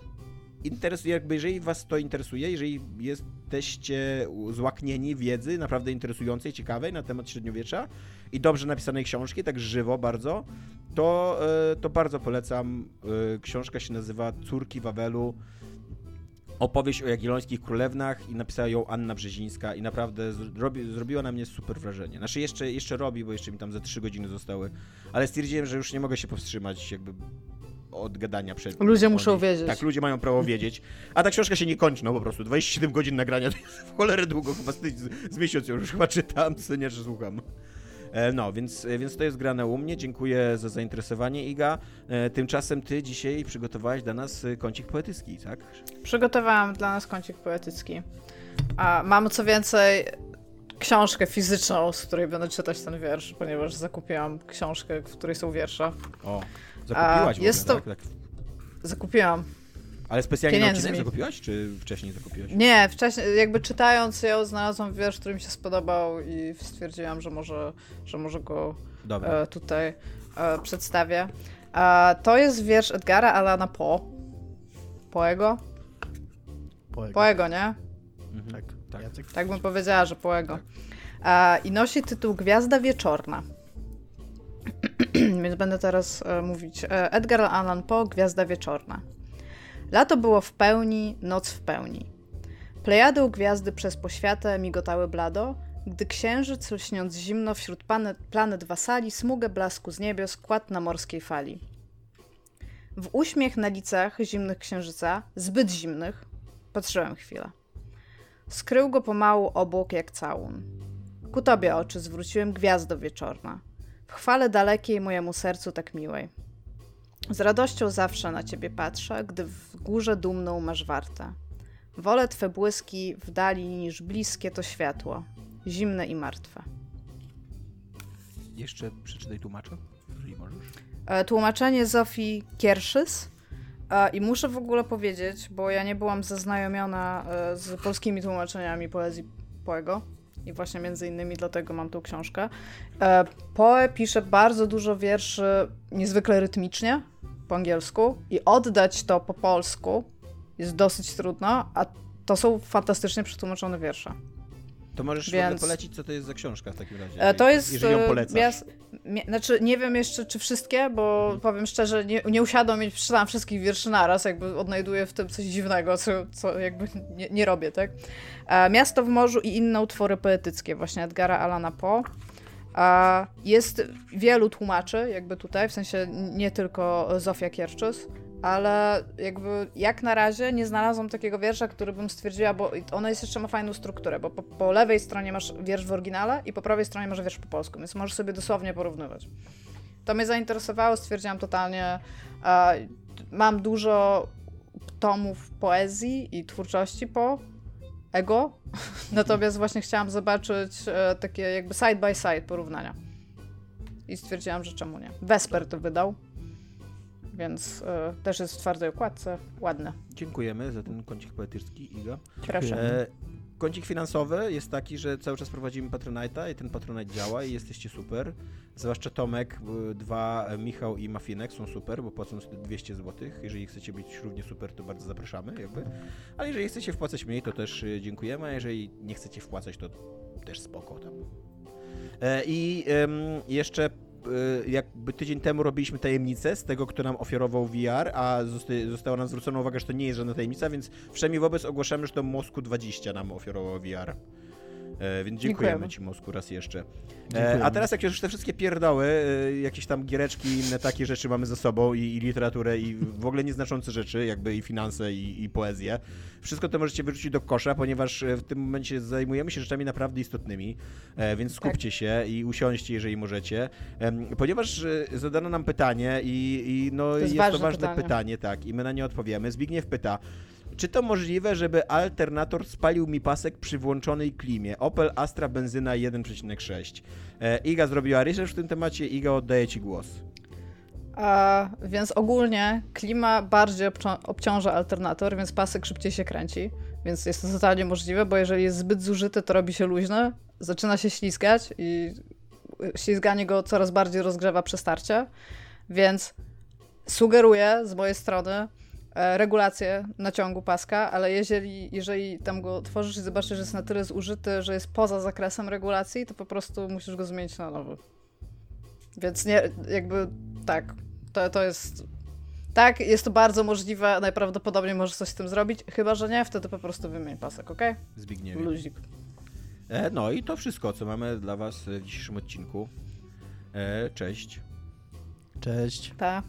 interesuje, jakby jeżeli was to interesuje, jeżeli jesteście złaknieni wiedzy naprawdę interesującej, ciekawej na temat średniowiecza i dobrze napisanej książki, tak żywo bardzo, to, e, to bardzo polecam. E, Książka się nazywa Córki Wawelu. Opowieść o jagiellońskich królewnach i napisała ją Anna Brzezińska i naprawdę zrobi, zrobiła na mnie super wrażenie. Znaczy jeszcze, jeszcze robi, bo jeszcze mi tam ze 3 godziny zostały, ale stwierdziłem, że już nie mogę się powstrzymać jakby od gadania przed Ludzie muszą nich. wiedzieć. Tak, ludzie mają prawo wiedzieć. A ta książka się nie kończy, no po prostu. 27 godzin nagrania to jest w cholerę długo, chyba z, z, miesiąc już chyba czytam, co nie, że słucham. E, No, więc, e, więc to jest grane u mnie. Dziękuję za zainteresowanie, Iga. E, Tymczasem ty dzisiaj przygotowałeś dla nas kącik poetycki, tak? Przygotowałam dla nas kącik poetycki. A mam co więcej książkę fizyczną, z której będę czytać ten wiersz, ponieważ zakupiłam książkę, w której są wiersze. O, zakupiłaś w jest ogóle, to- tak? tak? Zakupiłam. Ale specjalnie na odcinek zakupiłaś, czy wcześniej zakupiłaś? Nie, wcześniej, jakby czytając ją, znalazłam wiersz, który mi się spodobał i stwierdziłam, że może, że może go Dobra. e, tutaj e, przedstawię. E, to jest wiersz Edgara Alana Poe. Poego? Poego. Poego, nie? Mhm. Tak, tak. Jacek? Tak bym powiedziała, że Poego. E, I nosi tytuł Gwiazda Wieczorna. Więc będę teraz e, mówić. E, Edgar Allan Poe, Gwiazda Wieczorna. Lato było w pełni, noc w pełni. Plejady u gwiazdy przez poświatę migotały blado, gdy księżyc, lśniąc zimno wśród planet, planet wasali, smugę blasku z niebios kładł na morskiej fali. W uśmiech na licach zimnych księżyca, zbyt zimnych, patrzyłem chwilę. Skrył go pomału obłok jak całun. Ku tobie oczy zwróciłem gwiazdo wieczorna. W chwale dalekiej mojemu sercu tak miłej. Z radością zawsze na ciebie patrzę, gdy w górze dumną masz wartę. Wolę twe błyski w dali niż bliskie to światło, zimne i martwe. Jeszcze przeczytaj tłumacza, jeżeli możesz. E, Tłumaczenie Zofii Kierszys. E, I muszę w ogóle powiedzieć, bo ja nie byłam zaznajomiona e, z polskimi tłumaczeniami poezji Poego. I właśnie między innymi dlatego mam tą książkę. Poe pisze bardzo dużo wierszy niezwykle rytmicznie po angielsku i oddać to po polsku jest dosyć trudno, a to są fantastycznie przetłumaczone wiersze. To możesz Więc- polecić, co to jest za książka w takim razie. E, To jest. Jeżeli ją e, polecasz. mie- znaczy, nie wiem jeszcze, czy wszystkie, bo Mhm. powiem szczerze, nie, nie usiadłam i przeczytałam wszystkich wierszy naraz, jakby odnajduję w tym coś dziwnego, co, co jakby nie, nie robię, tak? E, Miasto w morzu i inne utwory poetyckie, właśnie Edgara Alana Poe. E, Jest wielu tłumaczy, jakby tutaj, w sensie nie tylko Zofia Kierczys, ale jakby jak na razie nie znalazłam takiego wiersza, który bym stwierdziła, bo ona jest jeszcze ma fajną strukturę, bo po, po lewej stronie masz wiersz w oryginale i po prawej stronie masz wiersz po polsku, więc możesz sobie dosłownie porównywać. To mnie zainteresowało, stwierdziłam totalnie. Mam dużo tomów poezji i twórczości po, ego. Natomiast właśnie chciałam zobaczyć e, takie jakby side by side porównania. I stwierdziłam, że czemu nie. Vesper to wydał. Więc e, też jest w twardej okładce. Ładne. Dziękujemy za ten kącik poetycki, Iga. Proszę. E, kącik finansowy jest taki, że cały czas prowadzimy Patronite'a i ten Patronite działa i jesteście super. Zwłaszcza Tomek, dwa, e, Michał i Mafinek są super, bo płacą sobie 200 zł. Jeżeli chcecie być równie super, to bardzo zapraszamy, jakby. Ale jeżeli chcecie wpłacać mniej, to też y, dziękujemy, a jeżeli nie chcecie wpłacać, to też spoko tam. E, I jeszcze jakby tydzień temu robiliśmy tajemnicę z tego, kto nam oferował VR, a zosta- została nam zwrócona uwaga, że to nie jest żadna tajemnica, więc wszemi wobec ogłaszamy, że to Mosku 20 nam oferował VR. E, więc dziękujemy, Dziękujemy. Ci, Mosku, raz jeszcze. E, a teraz, jak już te wszystkie pierdoły, e, jakieś tam giereczki i inne takie rzeczy mamy za sobą, i, i literaturę, i w ogóle nieznaczące rzeczy, jakby i finanse, i, i poezję, wszystko to możecie wyrzucić do kosza, ponieważ e, w tym momencie zajmujemy się rzeczami naprawdę istotnymi, e, więc skupcie się i usiądźcie, jeżeli możecie. Ponieważ e, zadano nam pytanie i, i no, jest jest, to ważne ważne pytanie. pytanie, tak, i my na nie odpowiemy. Zbigniew pyta, czy to możliwe, żeby alternator spalił mi pasek przy włączonej klimie? Opel Astra benzyna 1,6. E, Iga zrobiła research w tym temacie, Iga oddaje Ci głos. A, więc ogólnie klima bardziej obcią- obciąża alternator, więc pasek szybciej się kręci. Więc jest to totalnie możliwe, bo jeżeli jest zbyt zużyty, to robi się luźny, zaczyna się ślizgać i ślizganie go coraz bardziej rozgrzewa przy starcie. Więc sugeruję z mojej strony e, regulację naciągu paska, ale jeżeli, jeżeli tam go tworzysz i zobaczysz, że jest na tyle zużyty, że jest poza zakresem regulacji, to po prostu musisz go zmienić na nowy. Więc nie, jakby tak, to, to jest. Tak, jest to bardzo możliwe, najprawdopodobniej możesz coś z tym zrobić, chyba że nie, wtedy po prostu wymień pasek, ok? Zbigniew. Luzik. E, no i to wszystko, co mamy dla Was w dzisiejszym odcinku. E, cześć. Cześć. Pa.